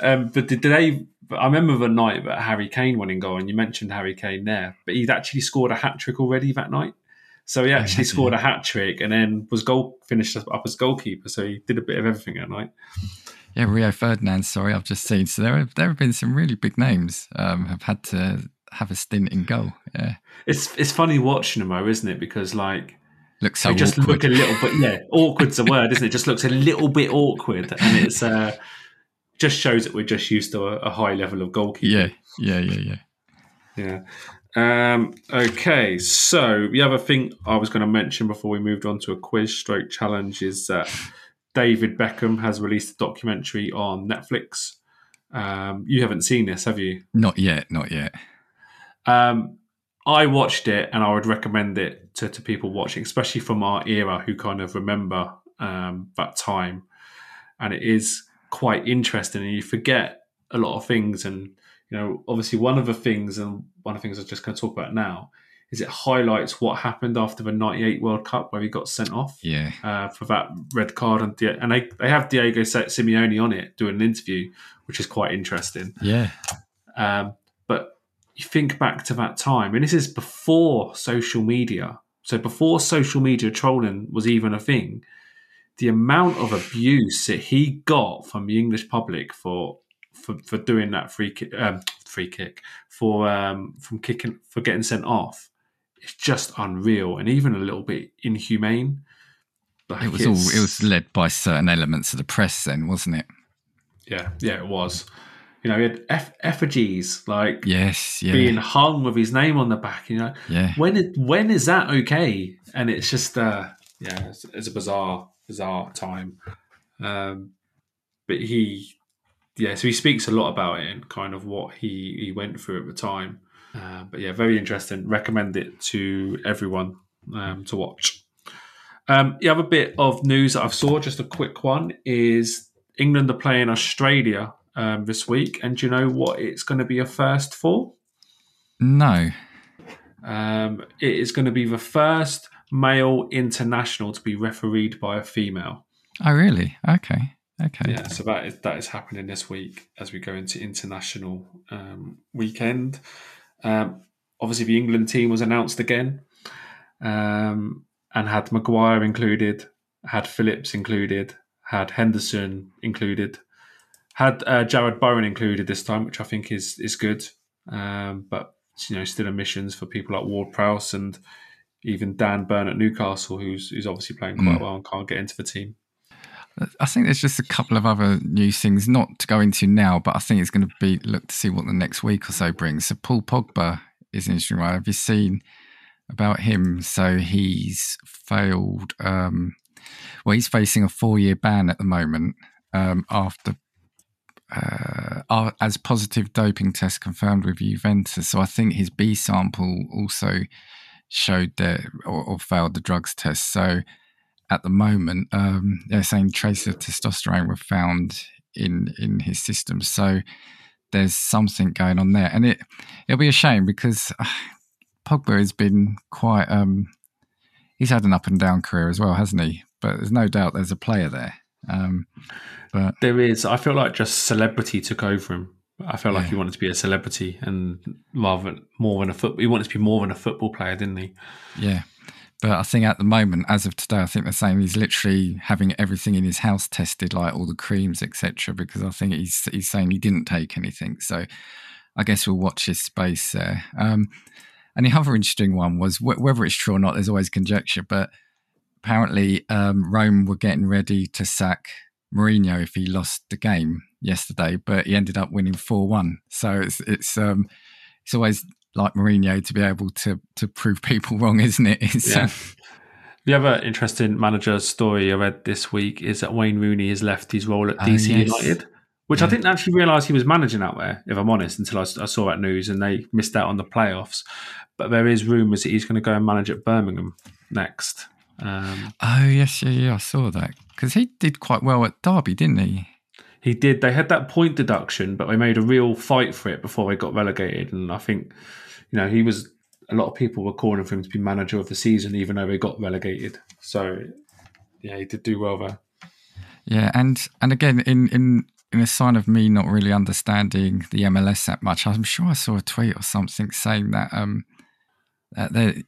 um, but did they? I remember the night that Harry Kane went in goal, and you mentioned Harry Kane there, but he'd actually scored a hat trick already that night. So he actually yeah, scored yeah. a hat trick, and then was goal finished up as goalkeeper. So he did a bit of everything that night. Yeah, Rio Ferdinand. Sorry, I've just seen. So there have there have been some really big names um, have had to have a stint in goal. Yeah, it's it's funny watching them though, isn't it? Because like looks so they just awkward. look a little bit. Yeah, awkward's a word, isn't it? Just looks a little bit awkward, and it's uh, just shows that we're just used to a, a high level of goalkeeping. Yeah, yeah, yeah, yeah. Yeah. Um, okay, so the other thing I was going to mention before we moved on to a quiz stroke challenge is that David Beckham has released a documentary on Netflix. Um, you haven't seen this, have you? Not yet, not yet. Um, I watched it and I would recommend it to, to people watching, especially from our era who kind of remember um, that time. And it is quite interesting, and you forget a lot of things. And, you know, obviously, one of the things, and one of the things I'm just going to talk about now, is it highlights what happened after the 98 World Cup where he got sent off yeah. Uh, for that red card. And, and they, they have Diego Simeone on it doing an interview, which is quite interesting. Yeah. Um, but you think back to that time, and this is before social media. So before social media trolling was even a thing, the amount of abuse that he got from the English public for for, for doing that free kick, um, free kick for um, from kicking for getting sent off it's just unreal and even a little bit inhumane. Like it was all it was led by certain elements of the press, then, wasn't it? Yeah, yeah, it was. You know, he had eff- effigies like yes, yeah. being hung with his name on the back. You know, yeah. When it, when is that okay? And it's just uh, yeah, it's, it's a bizarre bizarre time. Um, but he, yeah, so he speaks a lot about it and kind of what he he went through at the time. Uh, but yeah, very interesting. Recommend it to everyone um, to watch. Um, the other bit of news that I've saw, just a quick one, is England are playing Australia um, this week, and do you know what it's going to be a first for? No. Um, it is going to be the first male international to be refereed by a female. Oh, really? Okay. Okay. Yeah, so that is that is happening this week as we go into international um, weekend. Um, obviously, the England team was announced again, um, and had Maguire included, had Phillips included, had Henderson included, had uh, Jarrod Bowen included this time, which I think is is good. Um, but you know, still emissions for people like Ward Prowse and even Dan Burn at Newcastle, who's who's obviously playing quite mm. well and can't get into the team. I think there's just a couple of other new things, not to go into now, but I think it's going to be look to see what the next week or so brings. So Paul Pogba is an interesting one. Have you seen about him? So he's failed. Um, well, he's facing a four-year ban at the moment um, after uh, as positive doping test confirmed with Juventus. So I think his B sample also showed that or, or failed the drugs test. So at the moment, um, they're saying traces of testosterone were found in in his system. So there's something going on there, and it it'll be a shame because Pogba has been quite. Um, he's had an up and down career as well, hasn't he? But there's no doubt there's a player there. Um, but there is. I feel like just celebrity took over him. I felt yeah. like he wanted to be a celebrity and rather more than a foot. He wanted to be more than a football player, didn't he? Yeah. But I think at the moment, as of today, I think they're saying he's literally having everything in his house tested, like all the creams, etc. Because I think he's he's saying he didn't take anything. So I guess we'll watch his space there. Um, and the other interesting one was wh- whether it's true or not. There's always conjecture, but apparently um, Rome were getting ready to sack Mourinho if he lost the game yesterday, but he ended up winning four one. So it's it's um, it's always like Mourinho to be able to to prove people wrong, isn't it? yeah. Um, the other interesting manager story I read this week is that Wayne Rooney has left his role at DC yes. United, which yeah. I didn't actually realise he was managing out there, if I'm honest, until I, I, saw that news and they missed out on the playoffs. But there is rumours that he's going to go and manage at Birmingham next. Um, oh, yes, yeah, yeah, I saw that. Because he did quite well at Derby, didn't he? He did. They had that point deduction, but they made a real fight for it before they got relegated. And I think you know, he was a lot of people were calling for him to be manager of the season, even though they got relegated. So, yeah, he did do well there. Yeah, and and again, in in in a sign of me not really understanding the MLS that much, I'm sure I saw a tweet or something saying that um that they,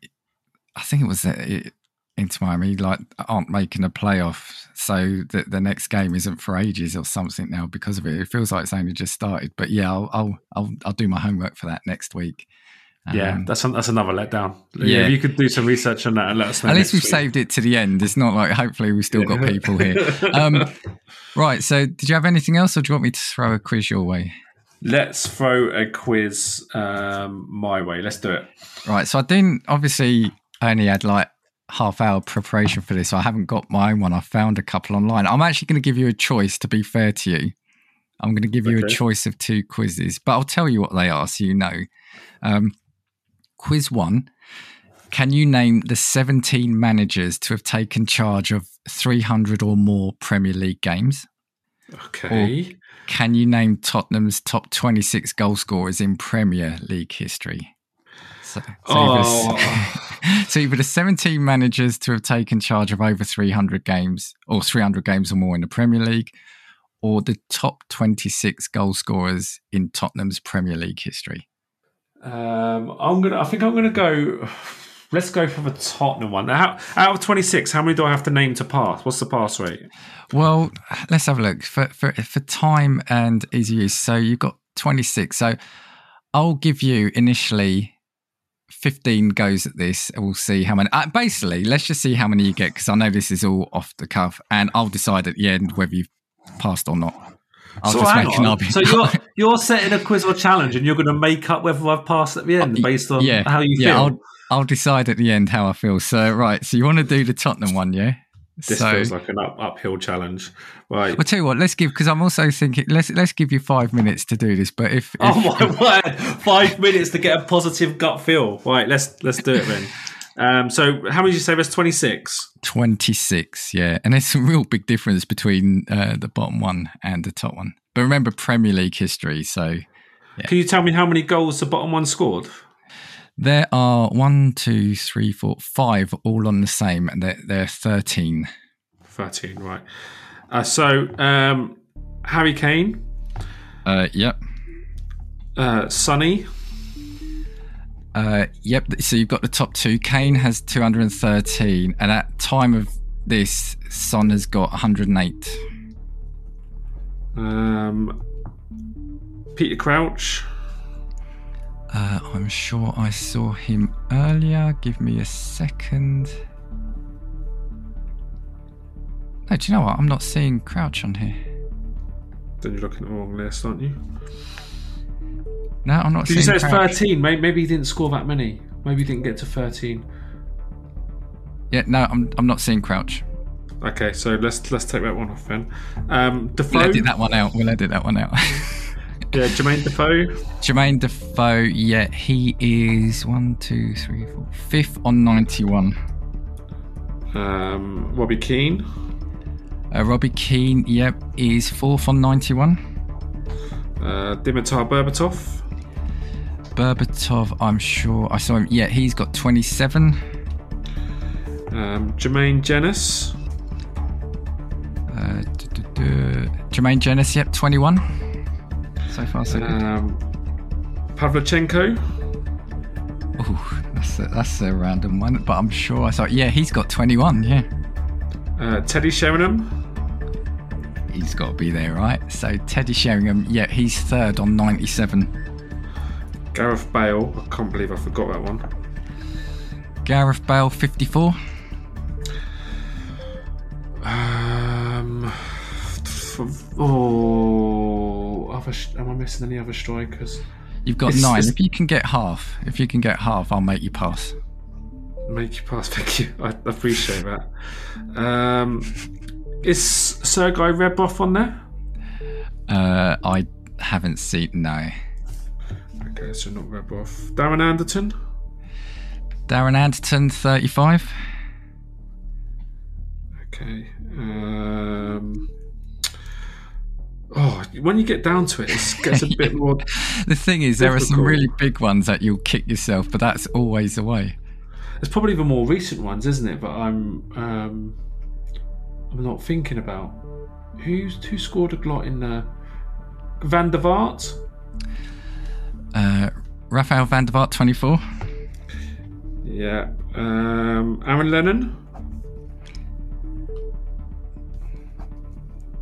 I think it was uh, Inter Miami like aren't making a playoff, so that the next game isn't for ages or something now because of it. It feels like it's only just started, but yeah, I'll I'll I'll, I'll do my homework for that next week. Yeah, um, that's that's another letdown. Yeah, if you could do some research on that and let us know. At least we've week. saved it to the end. It's not like hopefully we've still got people here. Um, right. So, did you have anything else, or do you want me to throw a quiz your way? Let's throw a quiz um, my way. Let's do it. Right. So I didn't obviously I only had like half hour preparation for this. I haven't got my own one. I found a couple online. I'm actually going to give you a choice. To be fair to you, I'm going to give you a choice of two quizzes, but I'll tell you what they are so you know. Um, Quiz one Can you name the 17 managers to have taken charge of 300 or more Premier League games? Okay. Or can you name Tottenham's top 26 goal scorers in Premier League history? So, so, oh. so either the 17 managers to have taken charge of over 300 games or 300 games or more in the Premier League, or the top 26 goal scorers in Tottenham's Premier League history. Um, I'm gonna. I think I'm gonna go. Let's go for the Tottenham one. Now, out of 26, how many do I have to name to pass? What's the pass rate? Well, let's have a look for for for time and easy use. So you've got 26. So I'll give you initially 15 goes at this and we'll see how many. Uh, basically, let's just see how many you get because I know this is all off the cuff and I'll decide at the end whether you've passed or not. I'll so just make an argument. So you're you're setting a quiz or challenge, and you're going to make up whether I've passed at the end uh, based on yeah, how you yeah, feel. I'll, I'll decide at the end how I feel. So right, so you want to do the Tottenham one, yeah? This So- feels like an up, uphill challenge. Right. I'll tell you what. Let's give because I'm also thinking. Let's let's give you five minutes to do this. But if, if Oh my word! Five minutes to get a positive gut feel. Right, let's let's do it then. Um, so, how many did you say? There's 26. 26, yeah, and there's some real big difference between uh, the bottom one and the top one. But remember Premier League history, so Can you tell me how many goals the bottom one scored? There are one, two, three, four, five, all on the same, and they're, they're 13. 13, right. Uh, so, um, Harry Kane, Uh, yep. uh, Sonny, Uh, yep. So you've got the top two. Kane has 213, and at time of this, Son has got 108. um, Peter Crouch, Uh, I'm sure I saw him earlier. Give me a second. No, do you know what? I'm not seeing Crouch on here. then you're looking at the wrong list, aren't you? No, I'm not Did you say it's Crouch. 13? Maybe, maybe he didn't score that many. Maybe he didn't get to 13. Yeah, no, I'm I'm not seeing Crouch. Okay, so let's let's take that one off then. Um, Defoe, We'll edit that one out. We'll edit that one out. yeah, Jermaine Defoe, Jermaine Defoe, yeah, he is one, two, three, four, fifth on 91. um, Robbie Keane, Uh, Robbie Keane, yep, is fourth on 91. uh, Dimitar Berbatov, Berbatov, I'm sure I saw him. Yeah, he's got 27. um, Jermaine Jenas, Uh. Jermaine Jenas, yep, 21. So far, so good. um, Pavlyuchenko, Ooh, that's a, that's a random one, but I'm sure I saw. Yeah, he's got 21. Yeah, uh, Teddy Sheringham, he's got to be there, right? So Teddy Sheringham, yeah, he's third on 97. Gareth Bale. I can't believe I forgot that one. Gareth Bale, 54. Um, oh, missing any other strikers? You've got It's- nine. it's- If you can get half, if you can get half, I'll make you pass. Make you pass, thank you. I appreciate that. Um, is Sergei Rebrov on there? Uh, I haven't seen. No, Okay, so not Rebov. Darren Anderton. Darren Anderton, 35. Okay. Um, oh, when you get down to it, it gets a bit more. The thing is, there are some really big ones that you'll kick yourself, but that's always the way. There's probably even more recent ones, isn't it? But I'm um, I'm not thinking about who's who scored a lot in uh, Van der Vaart. Uh, Rafael van der Vaart, 24. Yeah. Um, Aaron Lennon.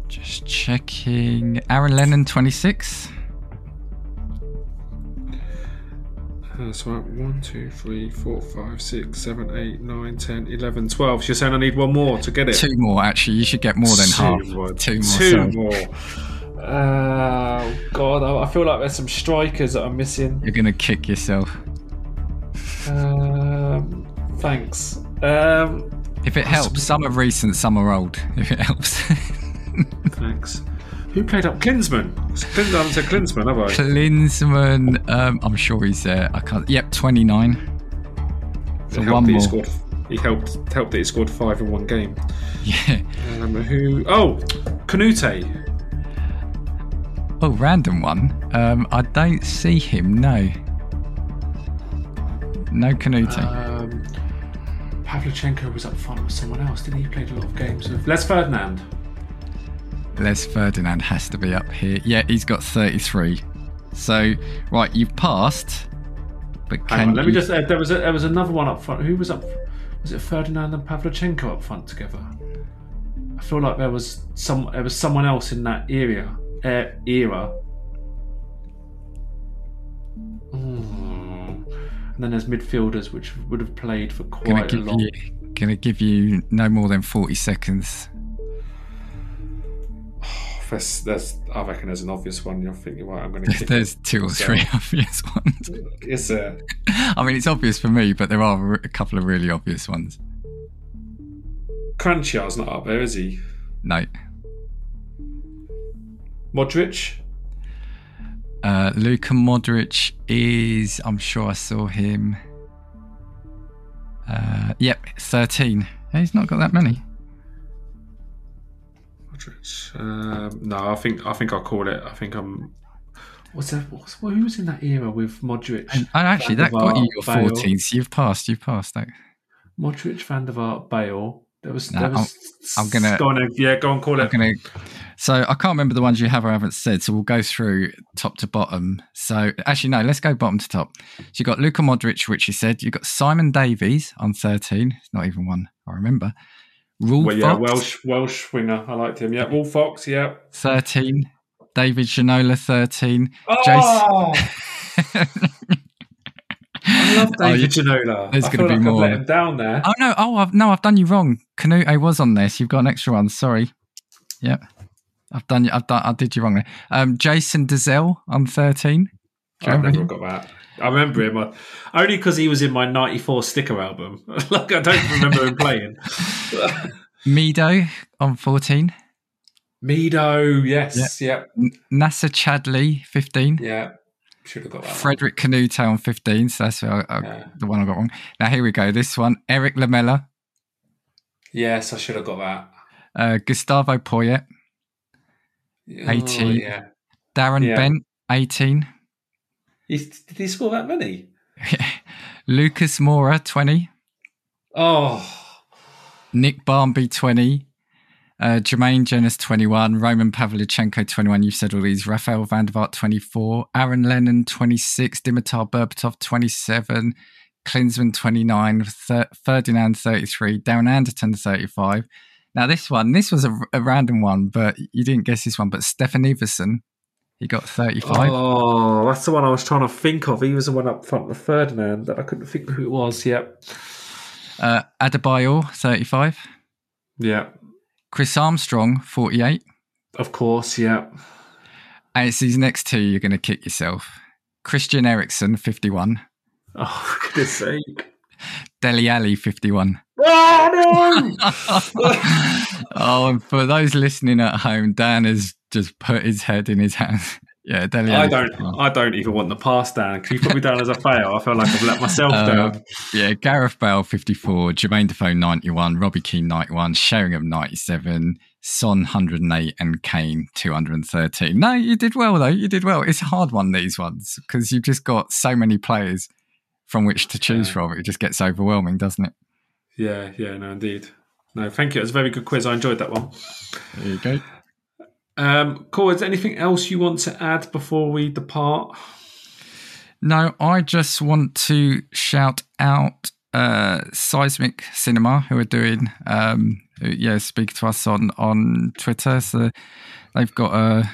Just checking. Aaron Lennon, 26. Uh, so one, two, three, four, five, six, seven, eight, nine, ten, eleven, twelve. So you're saying I need one more to get it? Two more, actually. You should get more than Two half. more. Two more. Two sorry. more. Oh God! I I feel like there's some strikers that I'm missing. You're going to kick yourself. Um, thanks. Um, If it helps, some are recent, some are old. If it helps. thanks. Who played up Klinsmann? Klins- I haven't said Klinsmann, have I? Klinsmann, um, I'm sure he's there. I can't. Yep, 29. So one that he scored. He helped helped that he scored five in one game. Yeah. Um, who? Oh, Kanouté. Oh, random one. Um, I don't see him. No. No Kanouté. Um, Pavlyuchenko was up front with someone else, didn't he? He played a lot of games with Les Ferdinand. Les Ferdinand has to be up here. Yeah, he's got 33. So, right, you've passed. But can on, let me just. Uh, there was a, there was another one up front. Who was up? Was it Ferdinand and Pavlyuchenko up front together? I feel like there was some. There was someone else in that area. Uh, era. Mm. And then there's midfielders which would have played for quite a long. you gonna give you no more than 40 seconds. There's, there's, I reckon there's an obvious one. You're thinking, right, I'm going to it. There's two or three obvious ones. Is there? I mean, it's obvious for me, but there are a couple of really obvious ones. Kranjcar's not up there, is he? No. Modric. Uh, Luka Modric is. I'm sure I saw him. Uh, yep, 13. He's not got that many. Modric. Um, no, I think I think I'll call it. I think I'm. What's that? What's, who was in that era with Modric? And, and actually, that got you your Bale. 14. So you've passed. You've passed. That. Modric, Van der Vaart, Bale. There was. No, there was I'm- I'm gonna- Go on, then. yeah, go on, call I'm it. gonna. So I can't remember the ones you have or haven't said. So we'll go through top to bottom. So actually, no, let's go bottom to top. So you got Luka Modric, which you said. You got Simon Davies on 13. It's not even one I remember. Ruel Well, yeah, Fox, Welsh Welsh winger. I liked him. Yeah, Wolf Fox. Yeah. 13. David Ginola, 13. Oh, I love Oh, you- David Ginola. there's gonna be like I've more. let him down there. Oh no! Oh I've, no, I've done you wrong. Kanouté was on this. You've got an extra one. Sorry. Yep, I've done. you. I've done. I did you wrong there. Um, Jason Dozzell on thirteen. I've never got that. I remember him only because he was in my '94 sticker album. like I don't remember him playing. Mido on 14. Mido, yes, yep. yep. Nacer Chadli, 15. Yeah. Should have got that Frederick one. Kanouté on 15, so that's I, I, yeah. the one I got wrong. Now, here we go. This one, Erik Lamela. Yes, I should have got that. Uh, Gustavo Poyet, 18. Oh, yeah. Darren yeah. Bent, 18 did he score that many? Lucas Moura, twenty. Oh, Nick Barmby, 20. Uh, Jermaine Jenas, 21. Roman Pavlyuchenko, 21. You've said all these. Rafael van der Vaart, 24. Aaron Lennon, 26. Dimitar Berbatov, 27. Klinsmann, 29. Fer- Ferdinand, 33. Darren Anderton, 35. Now, this one, this was a, a random one, but you didn't guess this one. But Steffen Iversen, he got 35. oh, that's the one I was trying to think of. He was the one up front with Ferdinand that I couldn't think who it was. Yep, Uh, Adebayor, 35. yeah, Chris Armstrong, 48. of course, yeah. And it's these next two you're going to kick yourself. Christian Eriksen, 51. Oh, for goodness sake! Dele Alli, 51. Oh no! oh, and for those listening at home, Dan has just put his head in his hands. Yeah, I don't. I don't even want the pass down. Can you put me down as a fail? I feel like I've let myself Uh, down. yeah, Gareth Bale, 54. Jermaine Defoe, 91. Robbie Keane, 91. Sheringham, 97. Son, 108. And Kane, 213. No, you did well, though. You did well. It's a hard one, these ones, because you've just got so many players from which to choose Yeah. from. It just gets overwhelming, doesn't it? Yeah, yeah, no, indeed. No, thank you. It was a very good quiz. I enjoyed that one. There you go. Um, cool. Is there anything else you want to add before we depart? No, I just want to shout out uh, Seismic Cinema, who are doing, um, yeah, speak to us on on Twitter. So they've got a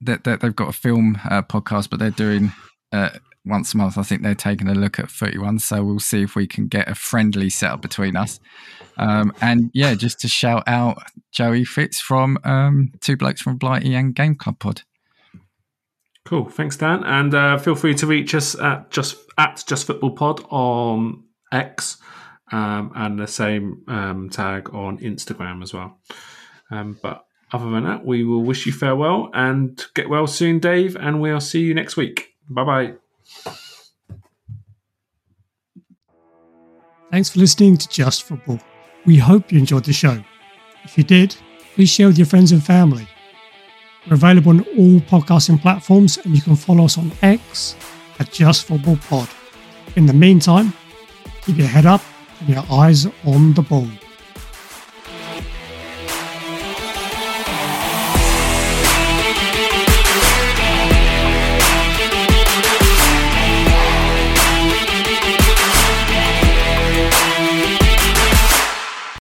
they, they, they've got a film uh, podcast, but they're doing uh, once a month. I think they're taking a look at thirty one. So we'll see if we can get a friendly setup between us. Um, and yeah, just to shout out Joey Fitz from um, Two Blokes from Blighty and Game Club Pod. Cool. Thanks, Dan. And uh, feel free to reach us at just at Just Football Pod on X, um, and the same um, tag on Instagram as well. Um, but other than that, we will wish you farewell and get well soon, Dave. And we'll see you next week. Bye bye. Thanks for listening to Just Football. We hope you enjoyed the show. If you did, please share with your friends and family. We're available on all podcasting platforms and you can follow us on X at Just Football Pod. In the meantime, keep your head up and your eyes on the ball.